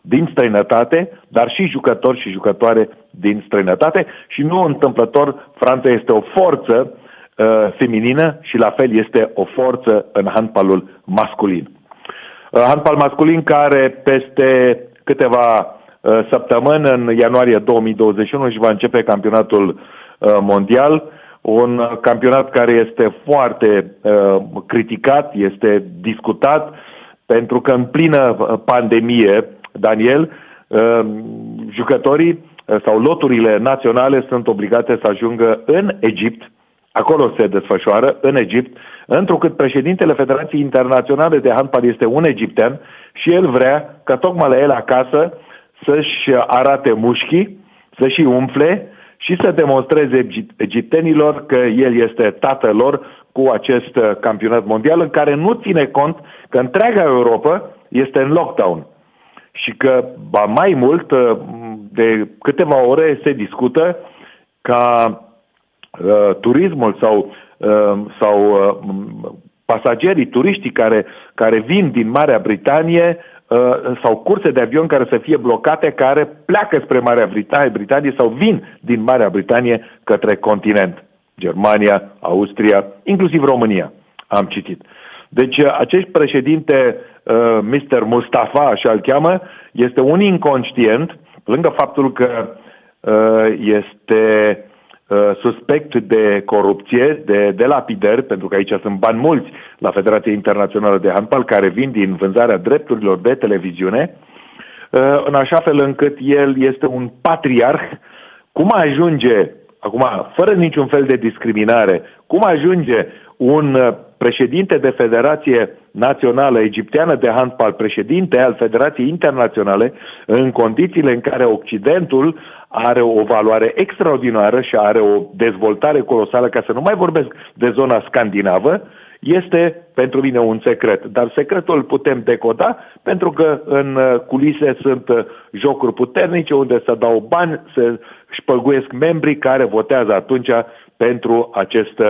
din străinătate, dar și jucători și jucătoare din străinătate și nu întâmplător, Franța este o forță uh, feminină și la fel este o forță în handbalul masculin. Uh, handbal masculin care peste câteva uh, săptămâni, în ianuarie 2021, își va începe campionatul uh, mondial, un campionat care este foarte uh, criticat, este discutat, pentru că în plină uh, pandemie, Daniel, uh, jucătorii uh, sau loturile naționale sunt obligate să ajungă în Egipt, acolo se desfășoară, în Egipt, întrucât președintele Federației Internaționale de Handbal este un egiptean și el vrea ca tocmai la el acasă să-și arate mușchii, să-și umfle și să demonstreze egiptenilor că el este tatăl lor cu acest uh, campionat mondial în care nu ține cont că întreaga Europa este în lockdown și că, ba mai mult, uh, de câteva ore se discută ca uh, turismul sau, uh, sau uh, pasagerii, turiștii care, care vin din Marea Britanie uh, sau curse de avion care să fie blocate, care pleacă spre Marea Britanie, Britanie sau vin din Marea Britanie către continent. Germania, Austria, inclusiv România, am citit. Deci uh, acest președinte, uh, Mr. Mustafa, așa îl cheamă, este un inconștient, lângă faptul că uh, este uh, suspect de corupție, de, de lapidări, pentru că aici sunt bani mulți la Federația Internațională de Handbal, care vin din vânzarea drepturilor de televiziune, uh, în așa fel încât el este un patriarh. Cum ajunge acum, fără niciun fel de discriminare, cum ajunge un uh, președinte de Federație Națională Egipteană de Handbal, președinte al Federației Internaționale, în condițiile în care Occidentul are o valoare extraordinară și are o dezvoltare colosală, ca să nu mai vorbesc de zona scandinavă, este pentru mine un secret. Dar secretul îl putem decoda pentru că în uh, culise sunt uh, jocuri puternice unde se dau bani, se șpăguiesc membrii care votează atunci pentru acest uh,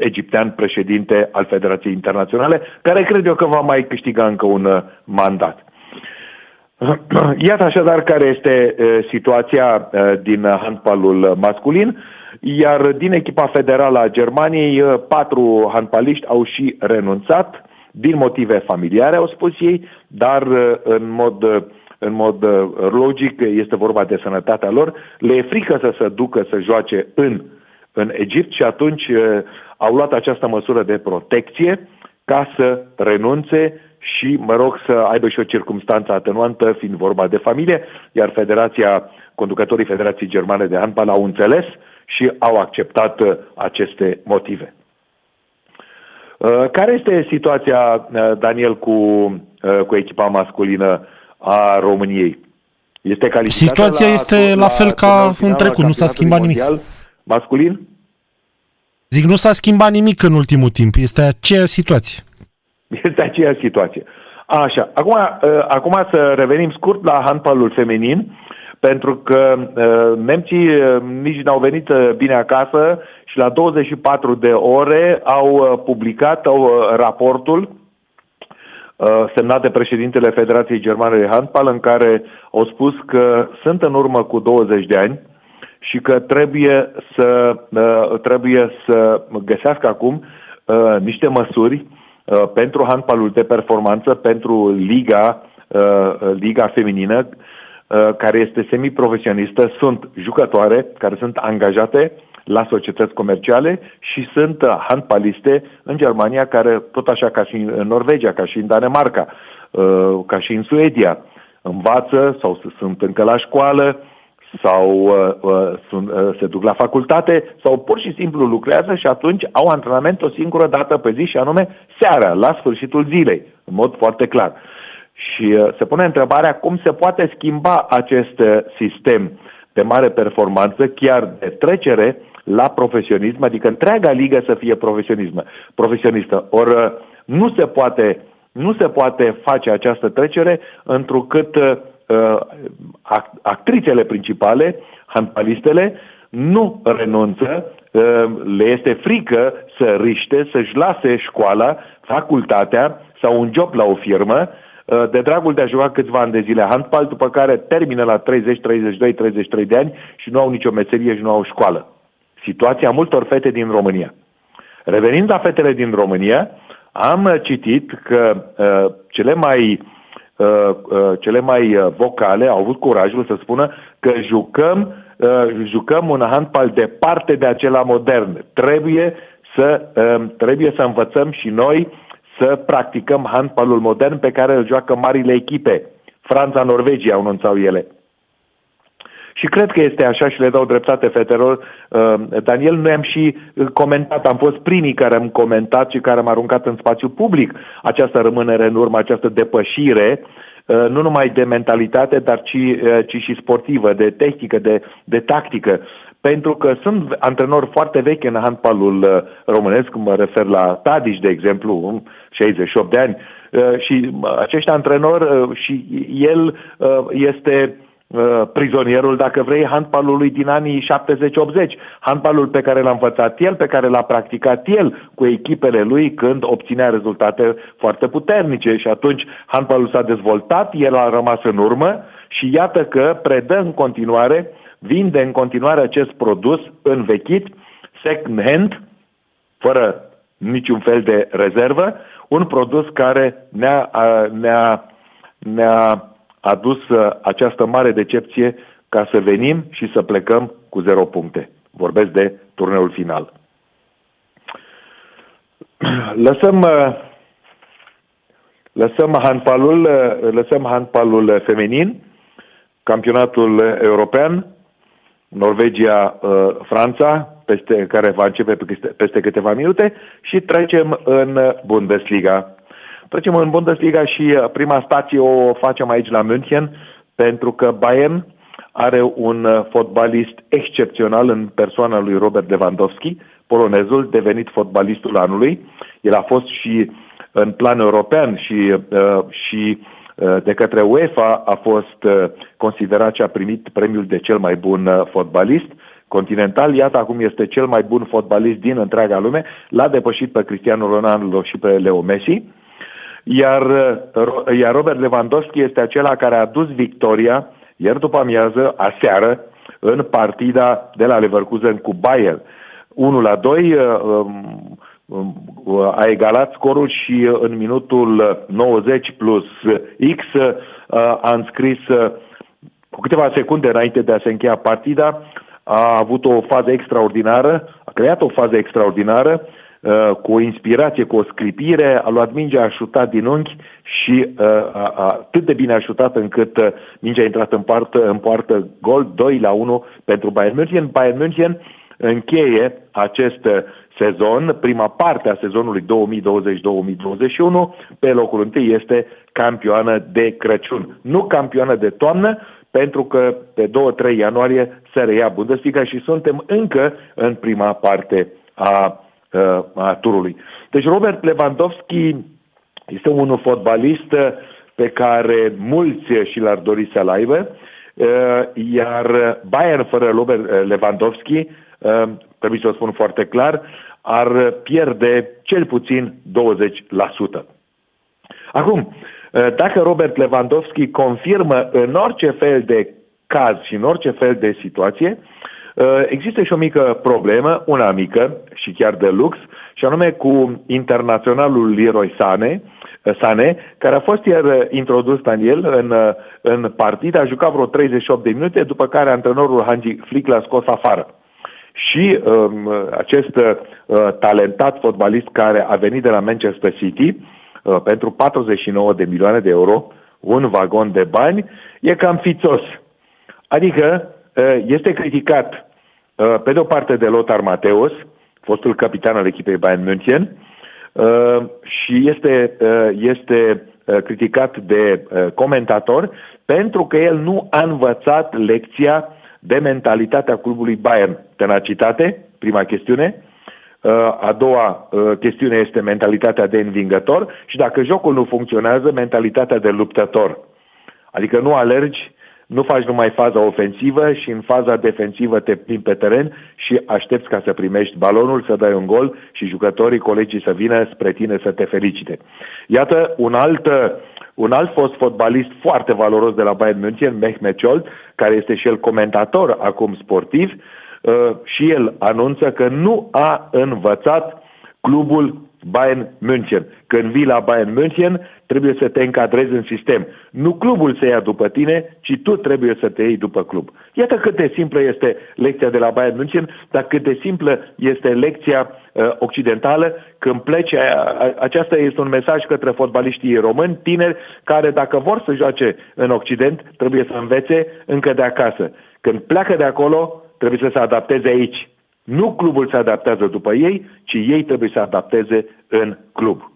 egiptean președinte al Federației Internaționale, care cred eu că va mai câștiga încă un mandat. Iată așadar care este situația din handbalul masculin. Iar din echipa federală a Germaniei, uh, patru handbaliști au și renunțat din motive familiare, au spus ei, dar uh, în mod, uh, în mod logic este vorba de sănătatea lor. Le e frică să se ducă să joace în, în Egipt și atunci au luat această măsură de protecție ca să renunțe și, mă rog, să aibă și o circunstanță atenuantă, fiind vorba de familie, iar Federația, conducătorii Federației Germane de Handbal au înțeles și au acceptat uh, aceste motive. Uh, care este situația, uh, Daniel, cu, cu echipa masculină a României? Este calificată Situația la, este la, la fel ca în trecut, nu s-a schimbat nimic. Masculin? Zic, nu s-a schimbat nimic în ultimul timp, este aceeași situație. Este aceeași situație. Așa, acum, uh, acum să revenim scurt la handbalul feminin, pentru că uh, nemții uh, nici n-au venit uh, bine acasă și la 24 de ore au uh, publicat au, uh, raportul uh, semnat de președintele Federației Germane de Handbal în care au spus că sunt în urmă cu 20 de ani și că trebuie să, uh, trebuie să găsească acum uh, niște măsuri uh, pentru handbalul de performanță, pentru liga, uh, liga feminină, uh, care este semiprofesionistă, sunt jucătoare care sunt angajate la societăți comerciale și sunt uh, handbaliste în Germania, care tot așa ca și în Norvegia, ca și în Danemarca, uh, ca și în Suedia, învață sau sunt încă la școală, sau uh, uh, sunt, uh, se duc la facultate sau pur și simplu lucrează și atunci au antrenament o singură dată pe zi și anume seara, la sfârșitul zilei, în mod foarte clar. Și uh, se pune întrebarea cum se poate schimba acest uh, sistem de mare performanță, chiar de trecere la profesionism, adică întreaga ligă să fie profesionism, profesionistă. Ori uh, nu se poate nu se poate face această trecere întrucât uh, uh, actrițele principale, handbalistele, nu renunță, uh, le este frică să riște, să-și lase școala, facultatea sau un job la o firmă, uh, de dragul de a juca câțiva ani de zile handbal, după care termină la 30, 32, 33 de ani și nu au nicio meserie și nu au școală. Situația multor fete din România. Revenind la fetele din România, am citit că uh, cele mai uh, Uh, uh, cele mai uh, vocale au avut curajul să spună că jucăm, jucăm un handbal departe de acela modern. Trebuie să, um, trebuie să învățăm și noi să practicăm handbalul modern pe care îl joacă marile echipe. Franța, Norvegia, au anunțau ele. Și cred că este așa și le dau dreptate fetelor. Daniel, noi am și comentat, am fost primii care am comentat și care am aruncat în spațiu public această rămânere în urmă, această depășire nu numai de mentalitate, dar ci, ci și sportivă, de tehnică, de, de tactică. Pentru că sunt antrenori foarte vechi în handbalul românesc, mă refer la Tadiș, de exemplu, 68 de ani, și acești antrenori și el este Uh, prizonierul, dacă vrei, handbalului din anii 70-80, handbalul pe care l-a învățat el, pe care l-a practicat el cu echipele lui când obținea rezultate foarte puternice. Și atunci handbalul s-a dezvoltat, el a rămas în urmă și iată că predă în continuare, vinde în continuare acest produs învechit, second hand, fără niciun fel de rezervă, un produs care ne-a, ne-a, ne-a adus uh, această mare decepție ca să venim și să plecăm cu zero puncte. Vorbesc de turneul final. Lăsăm, uh, lăsăm, handbalul, uh, lăsăm handbalul feminin, campionatul european, Norvegia, Franța, peste, care va începe peste, peste câteva minute și trecem în Bundesliga. Trecem în Bundesliga și uh, prima stație o facem aici la München, pentru că Bayern are un uh, fotbalist excepțional în persoana lui Robert Lewandowski, polonezul, devenit fotbalistul anului. El a fost și în plan european și, uh, și de către UEFA a fost considerat și a primit premiul de cel mai bun fotbalist continental. Iată, acum este cel mai bun fotbalist din întreaga lume. L-a depășit pe Cristiano Ronaldo și pe Leo Messi iar, uh, iar Robert Lewandowski este acela care a dus victoria ieri după amiază, aseară, în partida de la Leverkusen cu Bayern. 1 la 2 uh, um, um, a egalat scorul și în minutul 90 plus X uh, a înscris cu câteva secunde înainte de a se încheia partida, a avut o fază extraordinară, a creat o fază extraordinară Uh, cu o inspirație, cu o sclipire, a luat mingea, a șutat din unchi și uh, a, a, atât de bine a șutat încât uh, mingea a intrat în poartă, în poartă gol 2 la 1 pentru Bayern München. Bayern München încheie acest uh, sezon, prima parte a sezonului 2020-2021, pe locul întâi este campioană de Crăciun. Nu campioană de toamnă, pentru că pe 2-3 ianuarie se reia Bundesliga și suntem încă în prima parte a uh, a turului. Deci Robert Lewandowski Este un fotbalist pe care mulți și l-ar dori să-l aibă, iar Bayern fără Robert Lewandowski, trebuie să o spun foarte clar, ar pierde cel puțin 20%. Acum, dacă Robert Lewandowski confirmă în orice fel de caz și în orice fel de situație, există și o mică problemă, una mică și chiar de lux, și anume cu internaționalul Leroy Sane, Sane, care a fost iar introdus Daniel în, în partid, a jucat vreo 38 de minute, după care antrenorul Hanji Flick l-a scos afară. Și um, acest uh, talentat fotbalist care a venit de la Manchester City uh, pentru 49 de milioane de euro, un vagon de bani, e cam fițos. Adică uh, este criticat uh, pe de o parte de Lothar Mateus, fostul capitan al echipei Bayern München, uh, și este, este criticat de comentator pentru că el nu a învățat lecția de mentalitatea clubului Bayern. Tenacitate, prima chestiune. A doua chestiune este mentalitatea de învingător și dacă jocul nu funcționează, mentalitatea de luptător. Adică nu alergi nu faci numai faza ofensivă și în faza defensivă te plimbi pe teren și aștepți ca să primești balonul, să dai un gol și jucătorii, colegii să vină spre tine să te felicite. Iată un alt, un alt fost fotbalist foarte valoros de la Bayern München, Mehmet Scholt, care este și el comentator acum sportiv, uh, și el anunță că nu a învățat clubul Bayern München. Când vii la Bayern München, trebuie să te încadrezi în sistem. Nu clubul să ia după tine, ci tu trebuie să te iei după club. Iată cât de simplă este lecția de la Bayern München, dar cât de simplă este lecția uh, occidentală când plece. Aceasta este un mesaj către fotbaliștii români, tineri, care dacă vor să joace în Occident, trebuie să învețe încă de acasă. Când pleacă de acolo, trebuie să se adapteze aici. Nu clubul se adaptează după ei, ci ei trebuie să adapteze în club.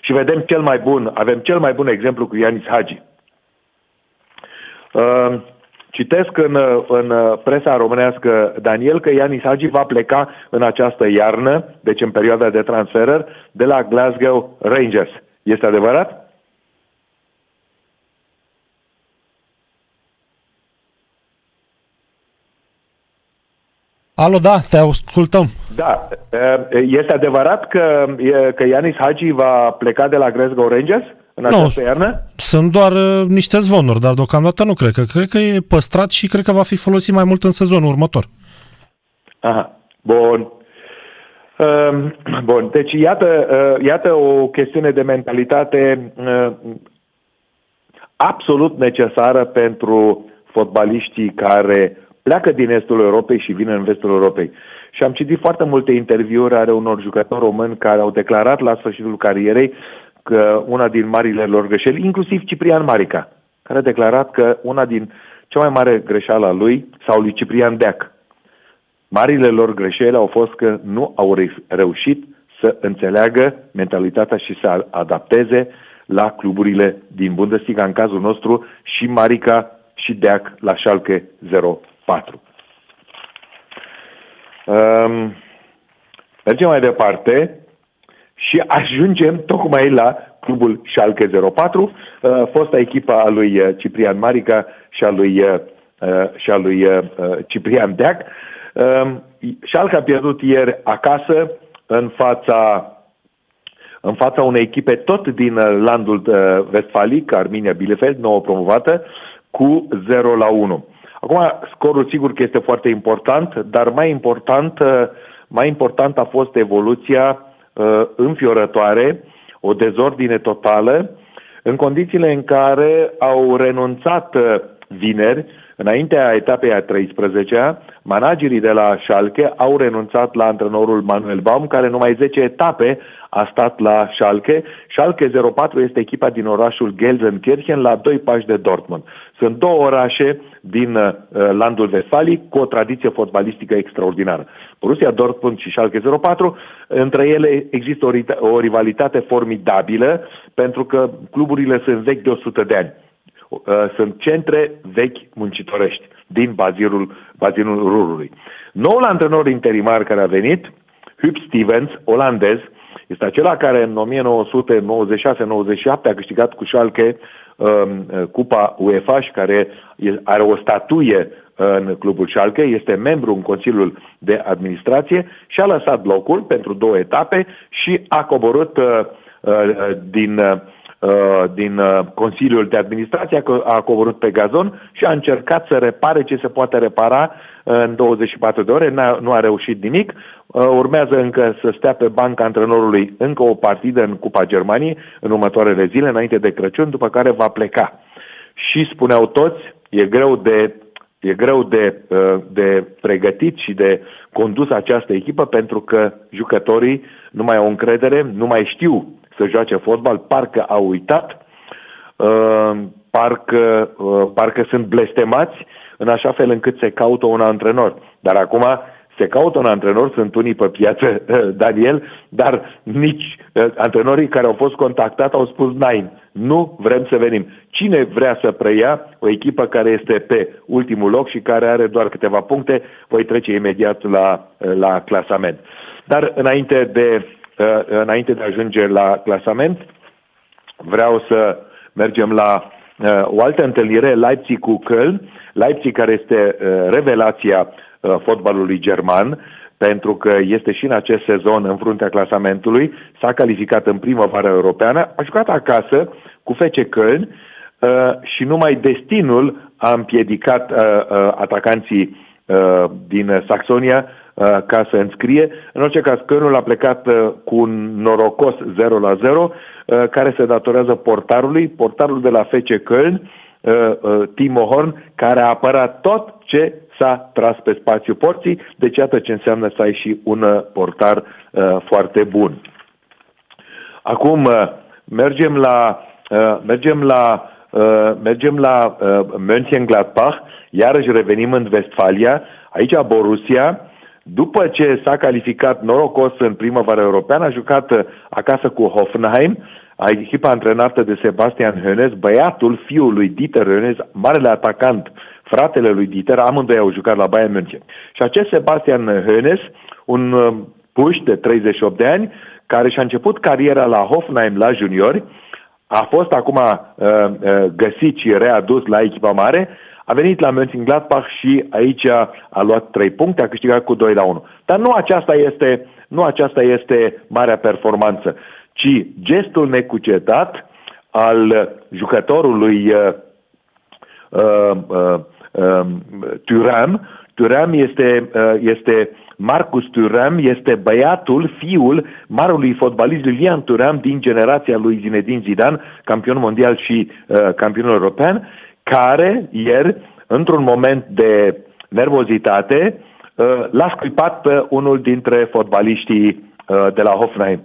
Și vedem cel mai bun, avem cel mai bun exemplu cu Ianis Hagi. Uh, citesc în, în presa românească, Daniel, că Ianis Hagi va pleca în această iarnă, deci în perioada de transferări, de la Glasgow Rangers. Este adevărat? Alo, da, te ascultăm. Da, este adevărat că, că Ianis Hagi va pleca de la Glasgow Rangers în această iarnă? sunt doar niște zvonuri, dar deocamdată nu cred că. Cred că e păstrat și cred că va fi folosit mai mult în sezonul următor. Aha, bun. Bun, deci iată, iată o chestiune de mentalitate absolut necesară pentru fotbaliștii care pleacă din estul Europei și vin în vestul Europei. Și am citit foarte multe interviuri ale unor jucători români care au declarat la sfârșitul carierei că una din marile lor greșeli, inclusiv Ciprian Marica, care a declarat că una din cea mai mare greșeală a lui, sau lui Ciprian Deac, marile lor greșeli au fost că nu au reușit să înțeleagă mentalitatea și să adapteze la cluburile din Bundesliga, în cazul nostru, și Marica și Deac la Schalke 04. Um, mergem mai departe și ajungem tocmai la clubul Schalke 04, uh, fosta echipa a lui uh, Ciprian Marica și a lui, uh, și a lui uh, Ciprian Deac. Uh, Schalke a pierdut ieri acasă în fața în fața unei echipe tot din uh, landul uh, Vestfalic, Arminia Bielefeld, nouă promovată, cu 0 la 1. Acum, scorul sigur că este foarte important, dar mai important, uh, mai important a fost evoluția uh, înfiorătoare, o dezordine totală, în condițiile în care au renunțat uh, vineri, înaintea etapei a 13-a, managerii de la Schalke au renunțat la antrenorul Manuel Baum, care numai 10 etape a stat la Schalke. Schalke 04 este echipa din orașul Gelsenkirchen la doi pași de Dortmund. Sunt două orașe din uh, landul Westfalic cu o tradiție fotbalistică extraordinară. Borussia Dortmund și Schalke 04, între ele există o, o rivalitate formidabilă pentru că cluburile sunt vechi de 100 de ani. Uh, sunt centre vechi muncitorești din bazinul, bazinul Rurului. Noul antrenor interimar care a venit, Huub Stevens, olandez, Este acela care în 1996-97 a câștigat cu Schalke um, Cupa UEFA și care are o statuie în clubul Schalke, este membru în Consiliul de Administrație și a lăsat locul pentru două etape și a coborât uh, uh, din uh, Uh, din uh, Consiliul de Administrație, a coborât pe gazon și a încercat să repare ce se poate repara uh, în 24 de ore, nu a reușit nimic. Urmează încă să stea pe banca antrenorului încă o partidă în Cupa Germaniei în următoarele zile, înainte de Crăciun, după care va pleca. Și spuneau toți, e greu de E greu de, de pregătit și de condus această echipă pentru că jucătorii nu mai au încredere, nu mai știu să joace fotbal, parcă au uitat, uh, parcă, uh, parcă sunt blestemați în așa fel încât se caută un antrenor. Dar acum se caută un antrenor, sunt unii pe piață, Daniel, dar nici uh, antrenorii care au fost contactați au spus nein, nu vrem să venim. Cine vrea să preia o echipă care este pe ultimul loc și care are doar câteva puncte, voi trece imediat la, la clasament. Dar înainte de înainte de a ajunge la clasament, vreau să mergem la uh, o altă întâlnire, Leipzig cu Köln, Leipzig care este uh, revelația uh, fotbalului german, pentru că este și în acest sezon în fruntea clasamentului, s-a calificat în primăvară europeană, a jucat acasă cu FC Köln uh, și numai destinul a împiedicat uh, uh, atacanții uh, din Saxonia Uh, ca să înscrie. În orice caz, Cănul a plecat uh, cu un norocos 0 la 0, uh, care se datorează portarului, portarul de la FC Köln, Timo Horn, care a apărat tot ce s-a tras pe spațiu porții, deci iată ce înseamnă să ai și un portar foarte bun. Acum mergem la mergem la mergem la Mönchengladbach, iarăși revenim în Vestfalia, aici Borussia după ce s-a calificat norocos în primăvara europeană, a jucat uh, acasă cu Hoffenheim, echipa antrenată de Sebastian Hönes, băiatul fiului Dieter Hönes, marele atacant, fratele lui Dieter, amândoi au jucat la Bayern München. Și acest Sebastian Hönes, un uh, puș de 38 de ani, care și-a început cariera la Hoffenheim la juniori, a fost acum uh, uh, găsit și readus la echipa mare, a venit la Mönchengladbach și aici a luat 3 puncte, a câștigat cu 2 la 1. Dar nu aceasta este, nu aceasta este marea performanță, ci gestul necucetat al jucătorului uh, uh, uh, uh, Turam. Turam este, uh, este Marcus Turam, este băiatul, fiul marului fotbalist Lilian Turam din generația lui Zinedine Zidane, campion mondial și uh, campion european care ieri, într-un moment de nervozitate, uh, l-a scuipat pe unul dintre fotbaliștii uh, de la Hoffenheim.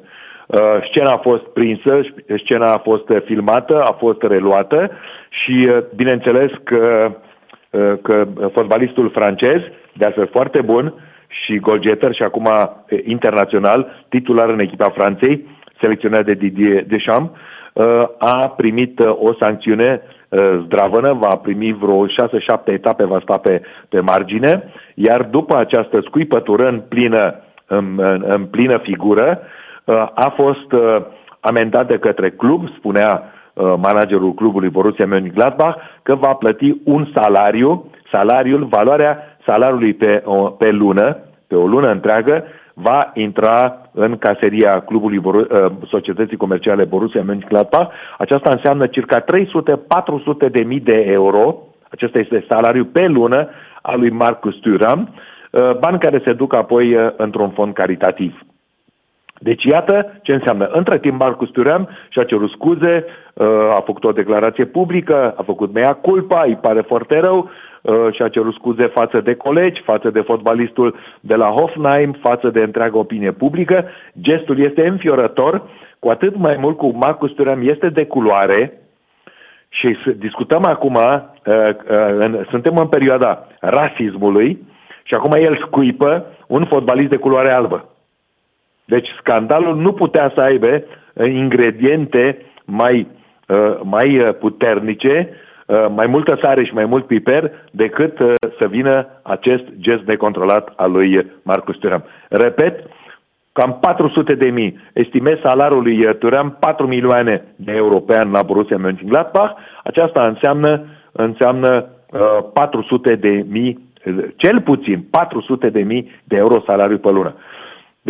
Uh, scena a fost prinsă, scena a fost filmată, a fost reluată și bineînțeles că, că fotbalistul francez, de altfel foarte bun și golgeter și acum internațional, titular în echipa Franței, selecționat de Didier Deschamps, a primit o sancțiune Uh, zdravănă, va primi vreo 6-7 etape, va sta pe, pe margine, iar după această scuipătură în plină, în, în, în plină figură, uh, a fost uh, amendat de către club, spunea managerul clubului Borussia Mönchengladbach, că va plăti un salariu, salariul, valoarea salariului pe, pe lună, pe o lună întreagă, va intra în caseria clubului Boru- uh, Societății Comerciale Borussia Mönchengladbach. Aceasta înseamnă circa 300-400 de mii de euro. Acesta este salariul pe lună al lui Marcus Thuram, uh, bani care se duc apoi uh, într-un fond caritativ. Deci iată ce înseamnă. Între timp Marcus Tuream și-a cerut scuze, a făcut o declarație publică, a făcut mea culpa, îi pare foarte rău, Uh, și-a cerut scuze față de colegi, față de fotbalistul de la Hoffenheim, față de întreaga opinie publică. Gestul este înfiorător, cu atât mai mult cu Marcus Thuram este de culoare și discutăm acum, uh, uh, suntem în perioada rasismului și acum el scuipă un fotbalist de culoare albă. Deci scandalul nu putea să aibă ingrediente mai, mai puternice Uh, mai multă sare și mai mult piper decât uh, să vină acest gest necontrolat al lui Marcus Thuram. Repet, cam 400 de mii. Estimez salariul lui uh, Turean 4 milioane de euro pe an la Borussia Mönchengladbach. Aceasta înseamnă, înseamnă uh, 400 de mii, cel puțin 400 de mii de euro salariu pe lună.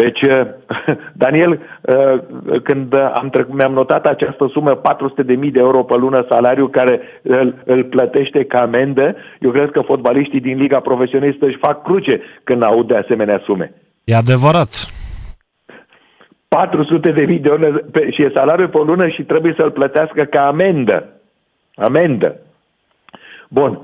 Deci, uh, Daniel, uh, când am trecut, mi-am notat această sumă, 400.000 de euro pe lună salariu care îl, îl plătește ca amendă, eu cred că fotbaliștii din Liga Profesionistă își fac cruce când aud de asemenea sume. E adevărat. 400 de mii de euro și e salariul pe lună și trebuie să-l plătească ca amendă. Amendă. Bun.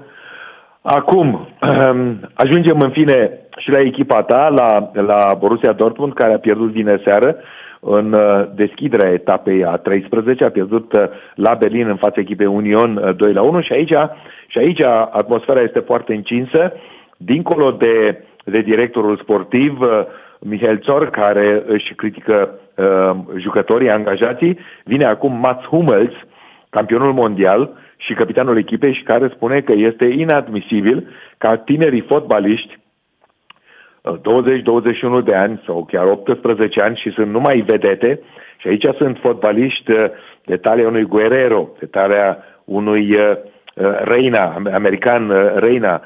Acum, ajungem în fine și la echipa ta, la, la Borussia Dortmund, care a pierdut vineri seară în uh, deschiderea etapei a 13, a pierdut uh, la Berlin în fața echipei Union 2 uh, la 1 și aici, și aici atmosfera este foarte încinsă, dincolo de, de directorul sportiv, Mihail Țor, care își critică uh, jucătorii, angajații, vine acum Mats Hummels, campionul mondial și capitanul echipei și care spune că este inadmisibil ca tinerii fotbaliști 20-21 de ani sau chiar 18 ani și sunt numai vedete. Și aici sunt fotbaliști uh, de talia unui Guerrero, de talia unui uh, uh, Reina, american Reina,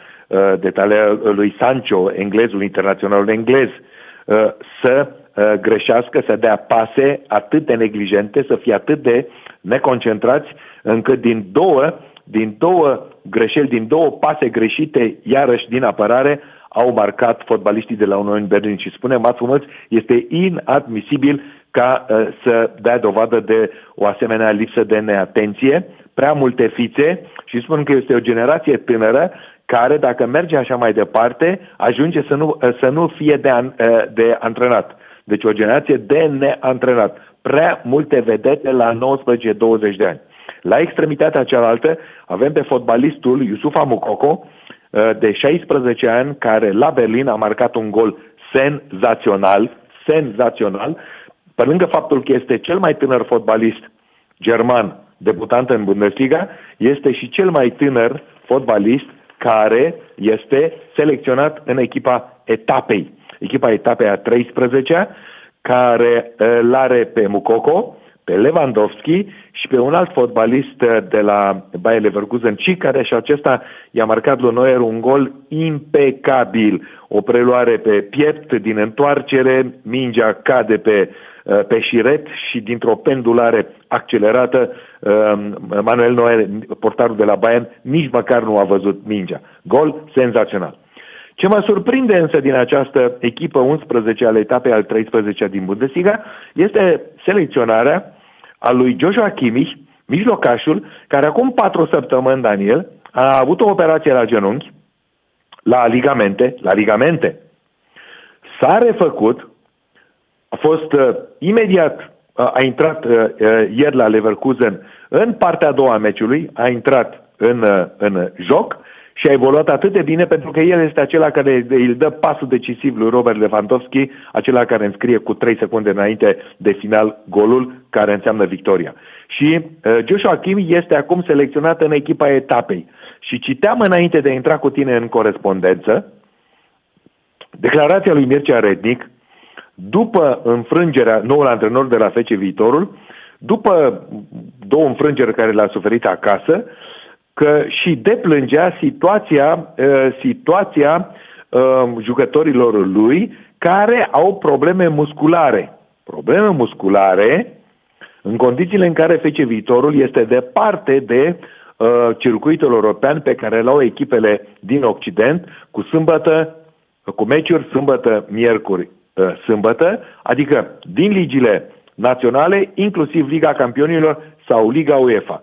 de talia lui Sancho, englezul, internaționalul englez, să greșească, să dea pase atât de neglijente, să fie atât de neconcentrați, încât din două, din două greșeli, din două pase greșite, iarăși din apărare, au marcat fotbaliștii de la Union Berlin și spune Mats Hummels, este inadmisibil ca uh, să dea dovadă de o asemenea lipsă de neatenție, prea multe fițe și spun că este o generație tânără care, dacă merge așa mai departe, ajunge să nu, uh, să nu fie de, an, uh, de antrenat. Deci o generație de neantrenat. Prea multe vedete la 19-20 de ani. La extremitatea cealaltă avem pe fotbalistul Yusufa Mukoko, Uh, de 16 ani care la Berlin a marcat un gol senzațional, senzațional, pe lângă faptul că este cel mai tânăr fotbalist german debutant în Bundesliga, este și cel mai tânăr fotbalist care este selecționat în echipa etapei. Echipa etapei a 13 care îl are pe Mukoko, pe Lewandowski și pe un alt fotbalist de la Bayer Leverkusen, ci care și acesta i-a marcat lui Neuer un gol impecabil. O preluare pe piept din întoarcere, mingea cade pe, pe șiret și dintr-o pendulare accelerată, Manuel Neuer, portarul de la Bayern, nici măcar nu a văzut mingea. Gol senzațional. Ce mă surprinde însă din această echipă 11 ale etapei al 13 din Bundesliga este selecționarea a lui Joshua Kimmich, mijlocașul, care acum patru săptămâni, Daniel, a avut o operație la genunchi, la ligamente, la ligamente. S-a refăcut, a fost uh, imediat, uh, a intrat uh, uh, ieri la Leverkusen în partea a doua a meciului, a intrat în, uh, în joc și a evoluat atât de bine pentru că el este acela care îl dă pasul decisiv lui Robert Lewandowski, acela care înscrie cu 3 secunde înainte de final golul care înseamnă victoria. Și uh, Joshua Kim este acum selecționat în echipa etapei. Și citeam înainte de a intra cu tine în corespondență declarația lui Mircea Rednic după înfrângerea noul antrenor de la Fece Viitorul, după două înfrângeri care le-a suferit acasă, că și deplângea situația, uh, situația uh, jucătorilor lui care au probleme musculare. Probleme musculare în condițiile în care FC Viitorul este departe de uh, circuitul european pe care l-au echipele din Occident cu sâmbătă, cu meciuri sâmbătă, miercuri, uh, sâmbătă, adică din ligile naționale, inclusiv Liga Campionilor sau Liga UEFA.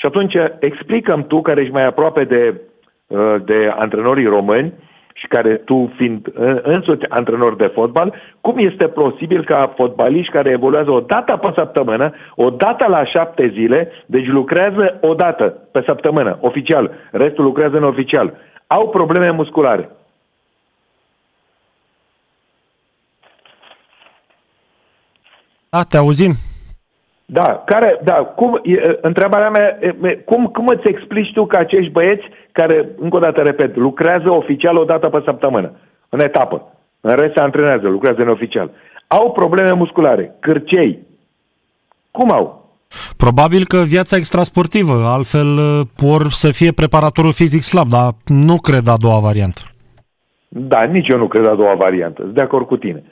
Și atunci explicăm tu, care ești mai aproape de, uh, de antrenorii români și care tu fiind însuți antrenor de fotbal, cum este posibil ca fotbaliști care evoluează o dată pe săptămână, o dată la șapte zile, deci lucrează o dată pe săptămână, oficial, restul lucrează în oficial, au probleme musculare. Da, te auzim. Da, care, da, cum, e, întrebarea mea, e, cum, cum îți explici tu că acești băieți care, încă o dată repet, lucrează oficial o dată pe săptămână, în etapă, în rest se antrenează, lucrează în oficial, au probleme musculare, cârcei. Cum au? Probabil că viața extrasportivă, altfel por să fie preparatorul fizic slab, dar nu cred a doua variantă. Da, nici eu nu cred a doua variantă. Sunt de acord cu tine.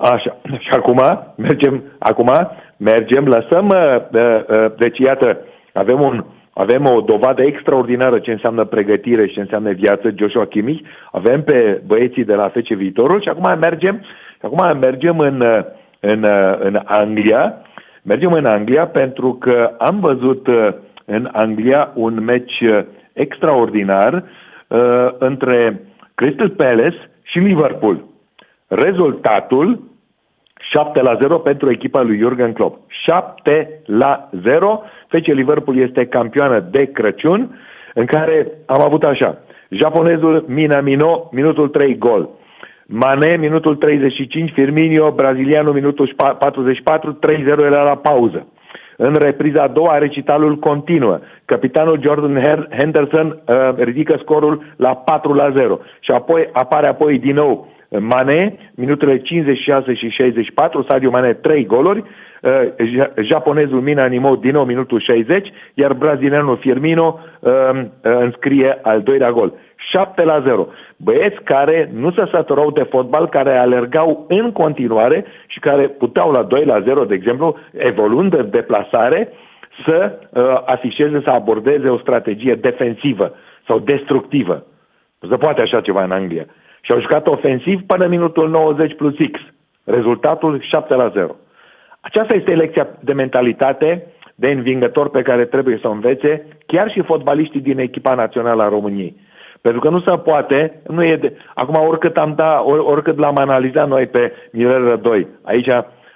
Așa. Și acum mergem, acum mergem, lăsăm, uh, uh, uh, deci iată, avem, un, avem o dovadă extraordinară ce înseamnă pregătire și ce înseamnă viață, Joshua Kimmich, avem pe băieții de la FC Viitorul și acum mergem, acum mergem în, în, în Anglia, mergem în Anglia pentru că am văzut în Anglia un meci extraordinar uh, între Crystal Palace și Liverpool. Rezultatul 7 la 0 pentru echipa lui Jurgen Klopp. 7 la 0. FC Liverpool este campioană de Crăciun, în care am avut așa. Japonezul Minamino, minutul 3 gol. Mane, minutul 35, Firmino, brazilianul, minutul 44, 3-0 era la pauză. În repriza a doua, recitalul continuă. Capitanul Jordan Henderson uh, ridică scorul la 4 la 0. Și apoi apare apoi din nou Mane, minutele 56 și 64, Sadio Mane 3 goluri, uh, japonezul Mina Nimo din nou minutul 60, iar brazilianul Firmino uh, uh, înscrie al doilea gol. 7 la 0. Băieți care nu se săturau de fotbal, care alergau în continuare și care puteau la 2 la 0, de exemplu, evoluând în deplasare, să uh, afișeze, să abordeze o strategie defensivă sau destructivă. Nu se poate așa ceva în Anglia. Și au jucat ofensiv până minutul 90 plus X. Rezultatul 7 la 0. Aceasta este lecția de mentalitate de învingător pe care trebuie să o învețe chiar și fotbaliștii din echipa națională a României. Pentru că nu se poate, nu e de... Acum, oricât am da, or, oricât l-am analizat noi pe Mirel Rădoi, aici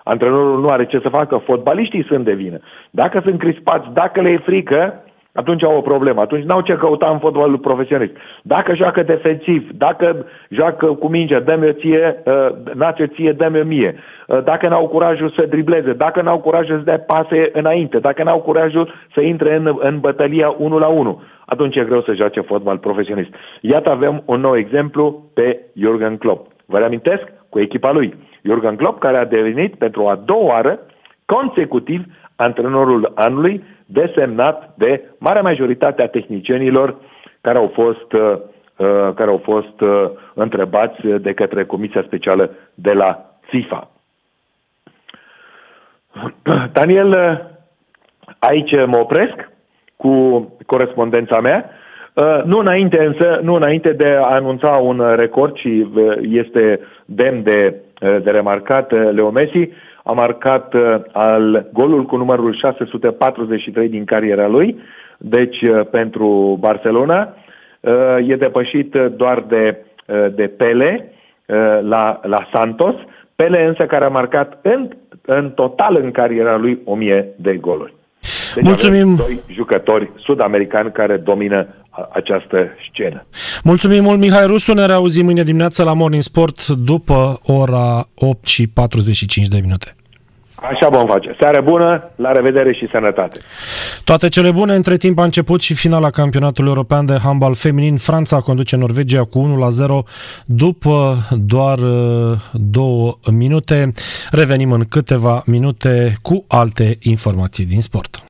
antrenorul nu are ce să facă, fotbaliștii sunt de vină. Dacă sunt crispați, dacă le e frică, atunci au o problemă. Atunci n-au ce căuta în fotbalul profesionist. Dacă joacă defensiv, dacă joacă cu mingea, dă-mi o ție, uh, nați ție, dă-mi o mie. Uh, dacă n-au curajul să dribleze, dacă n-au curajul să dea pase înainte, dacă n-au curajul să intre în, în bătălia 1 la 1, atunci e greu să joace fotbal profesionist. Iată avem un nou exemplu pe Jurgen Klopp. Vă reamintesc cu echipa lui. Jurgen Klopp, care a devenit pentru a doua oară consecutiv antrenorul anului, desemnat de marea majoritate a tehnicienilor care au fost, uh, uh, care au fost uh, întrebați de către Comisia Specială de la FIFA. Daniel, aici mă opresc cu corespondența mea. Nu înainte, însă, nu înainte de a anunța un record și este demn de, de remarcat Leo Messi, a marcat uh, al golul cu numărul 643 din cariera lui, deci uh, pentru Barcelona. Uh, e depășit doar de, de Pele la, la Santos, Pele însă care a marcat în, în total în cariera lui 1000 de goluri. Deci Mulțumim. doi jucători sud-americani care domină această scenă. Mulțumim mult, Mihai Rusu. Ne reauzim mâine dimineață la Morning Sport după ora 8 și 45 de minute. Așa vom face. Seară bună, la revedere și sănătate. Toate cele bune. Între timp a început și finala campionatului european de handbal feminin. Franța conduce Norvegia cu 1 la 0 după doar uh, două minute. Revenim în câteva minute cu alte informații din sport.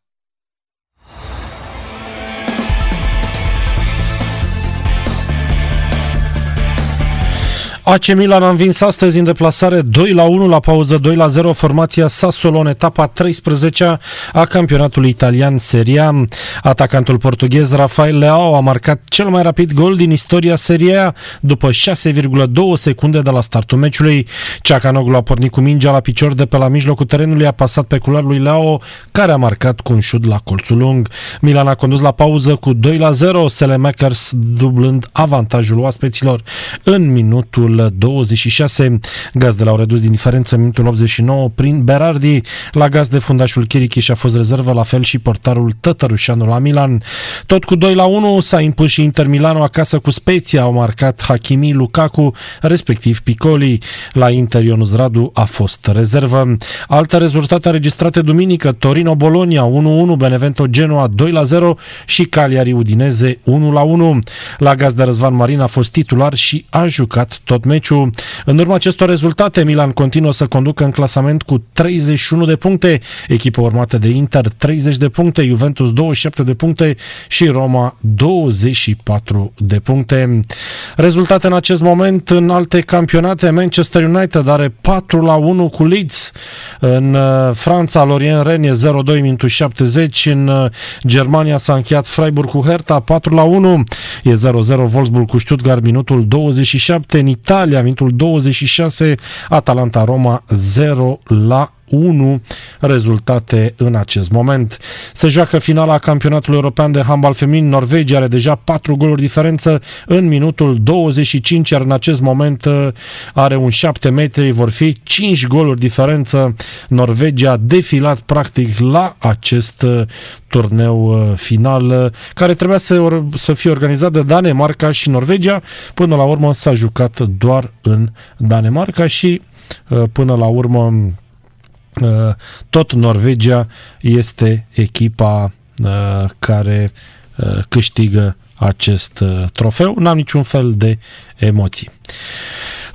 AC Milan a învins astăzi în deplasare 2 la 1 la pauză 2 la 0 formația Sassuolo în etapa 13 a campionatului italian Serie A. Atacantul portughez Rafael Leao a marcat cel mai rapid gol din istoria Serie A după 6,2 secunde de la startul meciului. Ceacanoglu a pornit cu mingea la picior de pe la mijlocul terenului, a pasat pe culoar lui Leao, care a marcat cu un șut la colțul lung. Milan a condus la pauză cu 2 la 0, Selemakers dublând avantajul oaspeților în minutul minutul 26. Gazdele au redus din diferență în minutul 89 prin Berardi. La gaz de fundașul Chirichiș și a fost rezervă, la fel și portarul Tătărușanu la Milan. Tot cu 2 la 1 s-a impus și Inter Milano acasă cu Spezia. Au marcat Hakimi, Lukaku, respectiv Piccoli. La Inter Ionuz Radu a fost rezervă. Alte rezultate înregistrate duminică, Torino Bologna 1-1, Benevento Genoa 2-0 și Cagliari Udineze 1-1. La gaz de Răzvan Marin a fost titular și a jucat tot tot meciul. În urma acestor rezultate, Milan continuă să conducă în clasament cu 31 de puncte, echipă urmată de Inter 30 de puncte, Juventus 27 de puncte și Roma 24 de puncte. Rezultate în acest moment în alte campionate, Manchester United are 4 la 1 cu Leeds, în uh, Franța Lorient Rennes 0-2 minutul 70, în uh, Germania s-a încheiat Freiburg cu Hertha 4 la 1, e 0-0 Wolfsburg cu Stuttgart minutul 27, în Italia minutul 26, Atalanta Roma 0 la 1 rezultate în acest moment. Se joacă finala campionatului european de handbal feminin. Norvegia are deja 4 goluri diferență în minutul 25, iar în acest moment uh, are un 7 metri, vor fi 5 goluri diferență. Norvegia a defilat practic la acest uh, turneu uh, final care trebuia să, să fie organizat de Danemarca și Norvegia. Până la urmă s-a jucat doar în Danemarca și până la urmă Uh, tot Norvegia este echipa uh, care uh, câștigă acest trofeu. N-am niciun fel de emoții.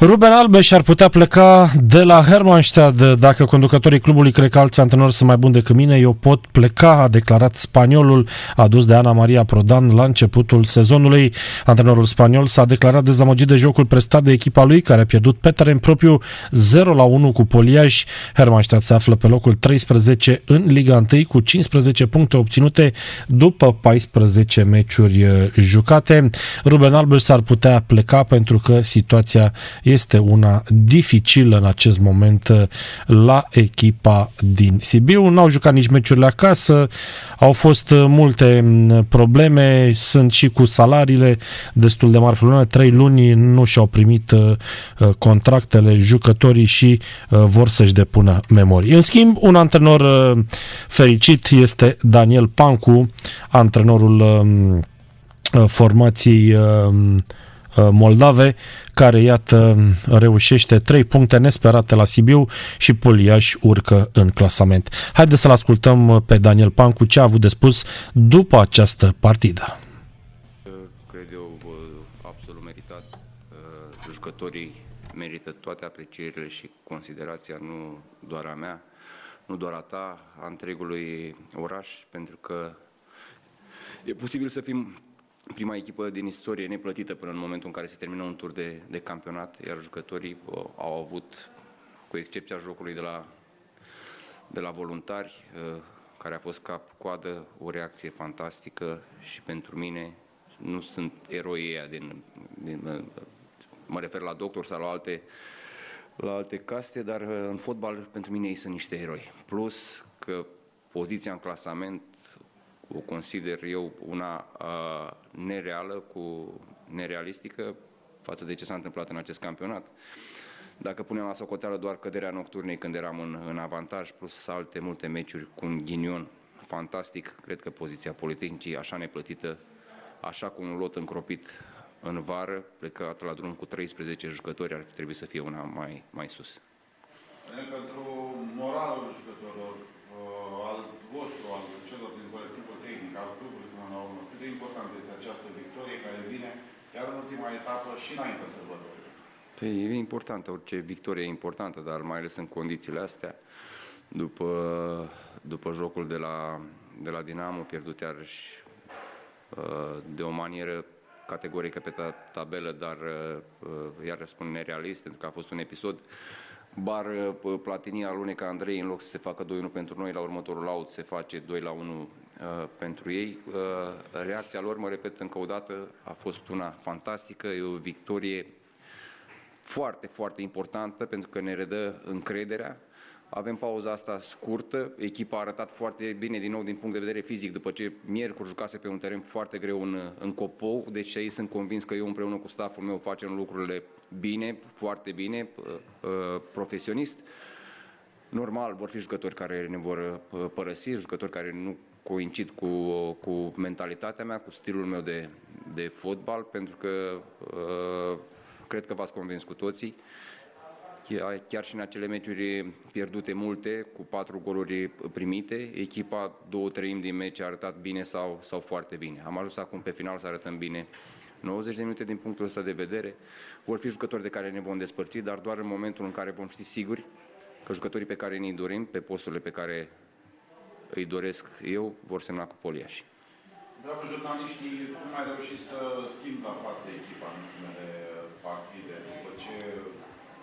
Ruben Albeș ar putea pleca de la Hermannstadt dacă conducătorii clubului cred că alți antrenori sunt mai buni decât mine, eu pot pleca, a declarat spaniolul adus de Ana Maria Prodan la începutul sezonului. Antrenorul spaniol s-a declarat dezamăgit de jocul prestat de echipa lui, care a pierdut pe teren propriu 0 la 1 cu Poliaj. Hermannstadt se află pe locul 13 în Liga 1 cu 15 puncte obținute după 14 meciuri uh, jucate. Ruben Albeș s-ar putea pleca pentru că situația este una dificilă în acest moment uh, la echipa din Sibiu. N-au jucat nici meciurile acasă, au fost uh, multe mm, probleme, sunt și cu salariile destul de mari probleme. Trei luni nu și-au primit uh, contractele jucătorii și vor să-și depună memorii. În schimb, un antrenor fericit este Daniel Pancu, antrenorul um, formației um, moldave, care, iată, reușește 3 puncte nesperate la Sibiu și Poliaș urcă în clasament. Haideți să-l ascultăm pe Daniel Pancu ce a avut de spus după această partidă. Cred eu absolut meritat. Jucătorii merită toate aprecierile și considerația, nu doar a mea, nu doar a ta, a întregului oraș, pentru că e posibil să fim prima echipă din istorie neplătită până în momentul în care se termină un tur de, de campionat, iar jucătorii uh, au avut, cu excepția jocului de la, de la voluntari, uh, care a fost cap-coadă, o reacție fantastică și pentru mine nu sunt eroi ăia din, din, uh, mă refer la doctor sau la alte, la alte caste, dar în fotbal pentru mine ei sunt niște eroi. Plus că poziția în clasament o consider eu una uh, nereală, cu nerealistică față de ce s-a întâmplat în acest campionat. Dacă punem la socoteală doar căderea nocturnei când eram în, în avantaj, plus alte multe meciuri cu un ghinion fantastic, cred că poziția politicii așa neplătită, așa cu un lot încropit în vară, plecat la drum cu 13 jucători, ar trebui să fie una mai, mai sus. Pentru moralul jucătorilor, uh, al vostru, al celor din colectivul tehnic, al clubului până la urmă, cât de important este această victorie care vine chiar în ultima etapă și înainte să sărbătorii? Păi, e importantă, orice victorie e importantă, dar mai ales în condițiile astea, după, după jocul de la, de la Dinamo, pierdut iarăși uh, de o manieră categorică pe tabelă, dar uh, iar spun nerealist, pentru că a fost un episod Bar uh, Platini alunecă Andrei în loc să se facă 2-1 pentru noi, la următorul laut se face 2-1 uh, pentru ei. Uh, reacția lor, mă repet încă o dată, a fost una fantastică, e o victorie foarte, foarte importantă pentru că ne redă încrederea. Avem pauza asta scurtă, echipa a arătat foarte bine din nou din punct de vedere fizic, după ce miercuri jucase pe un teren foarte greu în, în Copou, deci ei sunt convins că eu împreună cu staful meu facem lucrurile bine, foarte bine, uh, uh, profesionist. Normal, vor fi jucători care ne vor uh, părăsi, jucători care nu coincid cu, cu mentalitatea mea, cu stilul meu de, de fotbal, pentru că uh, cred că v-ați convins cu toții chiar și în acele meciuri pierdute multe, cu patru goluri primite, echipa două treimi din meci a arătat bine sau, sau foarte bine. Am ajuns acum pe final să arătăm bine 90 de minute din punctul ăsta de vedere. Vor fi jucători de care ne vom despărți, dar doar în momentul în care vom ști siguri că jucătorii pe care ne dorim, pe posturile pe care îi doresc eu, vor semna cu Poliași. Dragă jurnaliștii, cum ai reușit să schimbi la față echipa în ultimele partide, după ce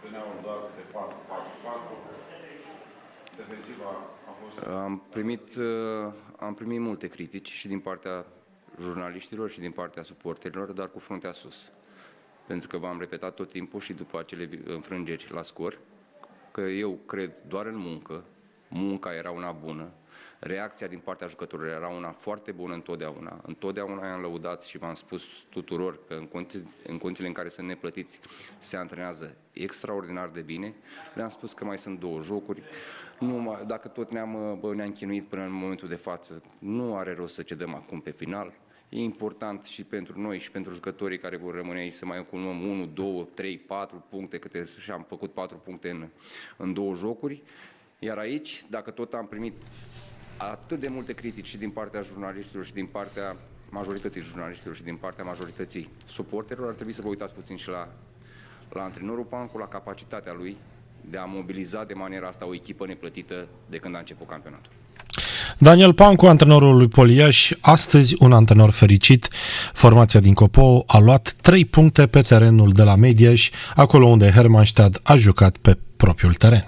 veneau doar de 4-4-4, defensiva a fost... Am primit, uh, am primit multe critici și din partea jurnaliștilor și din partea suporterilor, dar cu fruntea sus. Pentru că v-am repetat tot timpul și după acele înfrângeri la scor, că eu cred doar în muncă, munca era una bună, reacția din partea jucătorilor era una foarte bună întotdeauna. Întotdeauna i-am lăudat și v-am spus tuturor că în, condiții, în condițiile în care sunt neplătiți se antrenează extraordinar de bine. Le-am spus că mai sunt două jocuri. Nu, dacă tot ne-am, bă, ne-am chinuit până în momentul de față, nu are rost să cedăm acum pe final. E important și pentru noi și pentru jucătorii care vor rămâne aici să mai acumulăm 1, 2, 3, 4 puncte, câte și am făcut 4 puncte în, în două jocuri. Iar aici, dacă tot am primit atât de multe critici și din partea jurnaliștilor și din partea majorității jurnaliștilor și din partea majorității suporterilor, ar trebui să vă uitați puțin și la, la antrenorul Pancu, la capacitatea lui de a mobiliza de maniera asta o echipă neplătită de când a început campionatul. Daniel Pancu, antrenorul lui Poliaș, astăzi un antrenor fericit. Formația din Copou a luat 3 puncte pe terenul de la Mediaș, acolo unde Hermannstad a jucat pe propriul teren.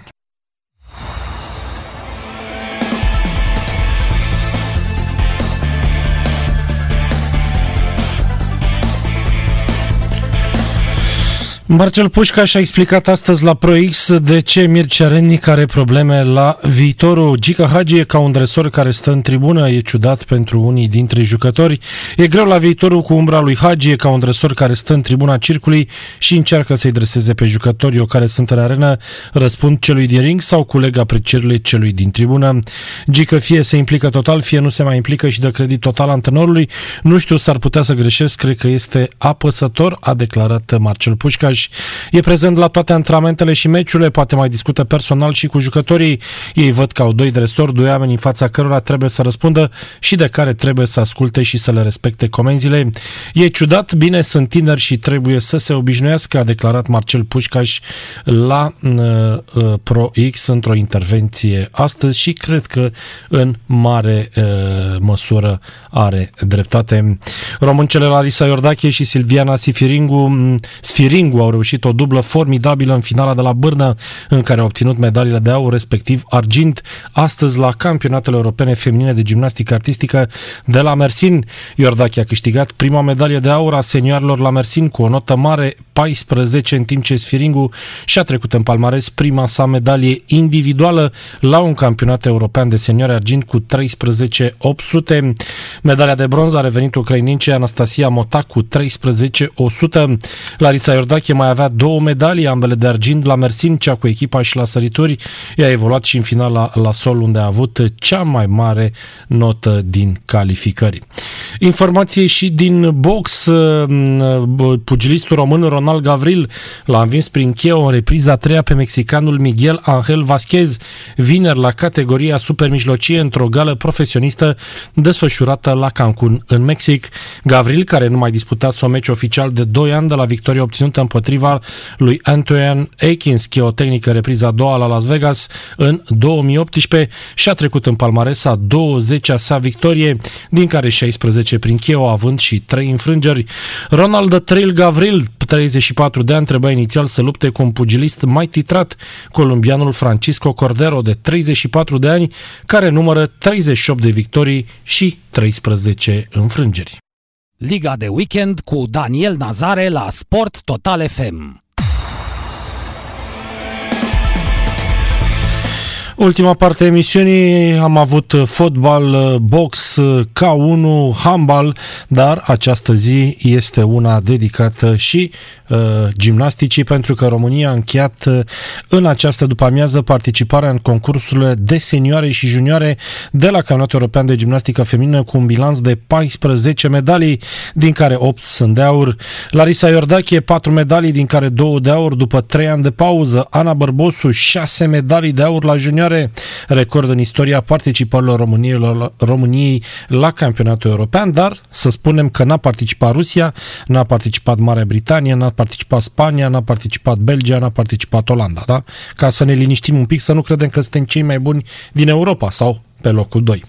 Marcel Pușca și-a explicat astăzi la ProX de ce Mircea Rennic are probleme la viitorul. Gica Hagi e ca un dresor care stă în tribună, e ciudat pentru unii dintre jucători. E greu la viitorul cu umbra lui Hagi, e ca un dresor care stă în tribuna circului și încearcă să-i dreseze pe jucătorii care sunt în arenă, răspund celui din ring sau culeg aprecierile celui din tribună. Gica fie se implică total, fie nu se mai implică și dă credit total antrenorului. Nu știu, s-ar putea să greșesc, cred că este apăsător, a declarat Marcel Pușca Iași. E prezent la toate antrenamentele și meciurile, poate mai discută personal și cu jucătorii. Ei văd că au doi dresori, doi oameni în fața cărora trebuie să răspundă și de care trebuie să asculte și să le respecte comenzile. E ciudat, bine, sunt tineri și trebuie să se obișnuiască, a declarat Marcel Pușcaș la uh, uh, Pro X într-o intervenție astăzi și cred că în mare uh, măsură are dreptate. Româncele Larisa Iordache și Silviana Sifiringu, Sfiringu au reușit o dublă formidabilă în finala de la Bârnă, în care au obținut medaliile de aur, respectiv argint, astăzi la campionatele europene feminine de gimnastică artistică de la Mersin. Iordache a câștigat prima medalie de aur a senioarelor la Mersin cu o notă mare, 14, în timp ce Sfiringu și-a trecut în palmares prima sa medalie individuală la un campionat european de senioare argint cu 13 800. Medalia de bronz a revenit ucrainincei Anastasia Mota cu 13 100. Larisa Iordache mai avea două medalii, ambele de argint la Mersin, cea cu echipa și la sărituri. Ea a evoluat și în final la, la sol, unde a avut cea mai mare notă din calificări. Informație și din box, uh, pugilistul român Ronald Gavril l-a învins prin cheo în repriza a treia pe mexicanul Miguel Angel Vasquez, vineri la categoria supermijlocie într-o gală profesionistă desfășurată la Cancun, în Mexic. Gavril, care nu mai disputa un meci oficial de 2 ani de la victoria obținută împotriva lui Antoine Akins, o tehnică repriza a doua la Las Vegas în 2018 și a trecut în palmaresa 20-a sa victorie, din care 16 prin cheo, având și 3 înfrângeri. Ronald Trail Gavril, 34 de ani, trebuia inițial să lupte cu un pugilist mai titrat, colombianul Francisco Cordero, de 34 de ani, care numără 38 de victorii și 13 înfrângeri. Liga de weekend cu Daniel Nazare la Sport Total FM. Ultima parte a emisiunii am avut fotbal, box, K1, handbal, dar această zi este una dedicată și uh, gimnasticii pentru că România a încheiat uh, în această după-amiază participarea în concursurile de senioare și junioare de la Campionatul European de Gimnastică Feminină cu un bilanț de 14 medalii, din care 8 sunt de aur. Larisa Iordache 4 medalii, din care 2 de aur după 3 ani de pauză. Ana Bărbosu 6 medalii de aur la junior junioare, record în istoria participărilor României la, României la campionatul european, dar să spunem că n-a participat Rusia, n-a participat Marea Britanie, n-a participat Spania, n-a participat Belgia, n-a participat Olanda, da? Ca să ne liniștim un pic, să nu credem că suntem cei mai buni din Europa sau pe locul 2.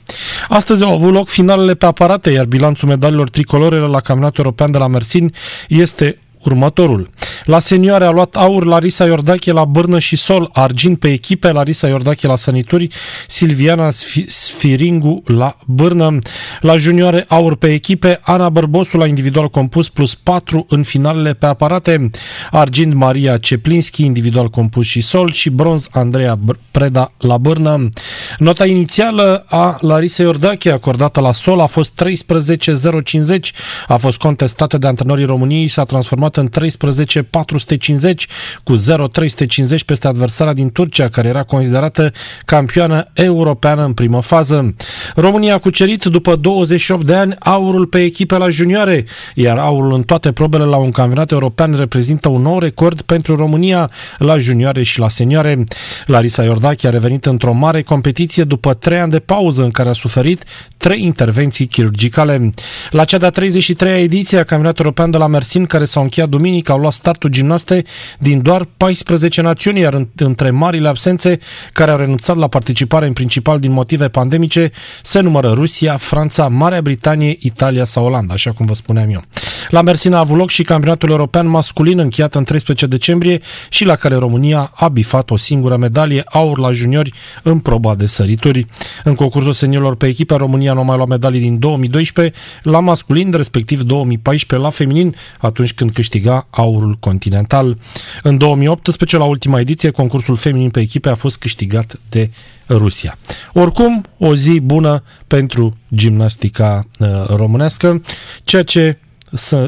Astăzi au avut loc finalele pe aparate, iar bilanțul medalilor tricolore la campionatul european de la Mersin este următorul. La senioare a luat aur Larisa Iordache la bârnă și sol, argint pe echipe Larisa Iordache la sănituri, Silviana Sfiringu la bârnă. La junioare aur pe echipe, Ana Bărbosu la individual compus plus 4 în finalele pe aparate, argint Maria Ceplinski individual compus și sol și bronz Andreea Preda la bârnă. Nota inițială a Larisa Iordache acordată la sol a fost 13.050, a fost contestată de antrenorii României și s-a transformat în 13 450 cu 0,350 peste adversara din Turcia, care era considerată campioană europeană în primă fază. România a cucerit după 28 de ani aurul pe echipe la junioare, iar aurul în toate probele la un campionat european reprezintă un nou record pentru România la junioare și la senioare. Larisa Iordache a revenit într-o mare competiție după trei ani de pauză în care a suferit trei intervenții chirurgicale. La cea de-a 33-a ediție a campionatului european de la Mersin, care s-a încheiat duminică, au luat startul gimnaste din doar 14 națiuni, iar între marile absențe care au renunțat la participare în principal din motive pandemice se numără Rusia, Franța, Marea Britanie, Italia sau Olanda, așa cum vă spuneam eu. La Mersina a avut loc și campionatul european masculin încheiat în 13 decembrie și la care România a bifat o singură medalie aur la juniori în proba de sărituri. În concursul seniorilor pe echipe, România nu a mai luat medalii din 2012 la masculin, respectiv 2014 la feminin, atunci când câștiga aurul continental. În 2018, la ultima ediție, concursul feminin pe echipe a fost câștigat de Rusia. Oricum, o zi bună pentru gimnastica uh, românească, ceea ce,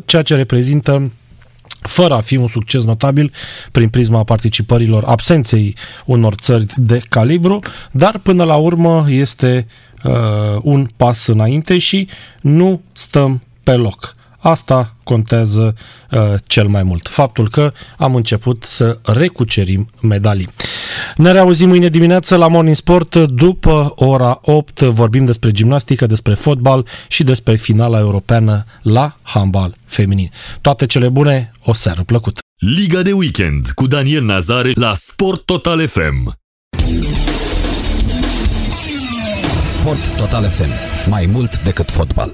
ceea ce reprezintă fără a fi un succes notabil prin prisma participărilor absenței unor țări de calibru, dar până la urmă este uh, un pas înainte și nu stăm pe loc. Asta contează uh, cel mai mult. Faptul că am început să recucerim medalii. Ne reauzim mâine dimineață la Morning Sport după ora 8. Vorbim despre gimnastică, despre fotbal și despre finala europeană la handbal feminin. Toate cele bune, o seară plăcută! Liga de weekend cu Daniel Nazare la Sport Total FM. Sport Total FM. Mai mult decât fotbal.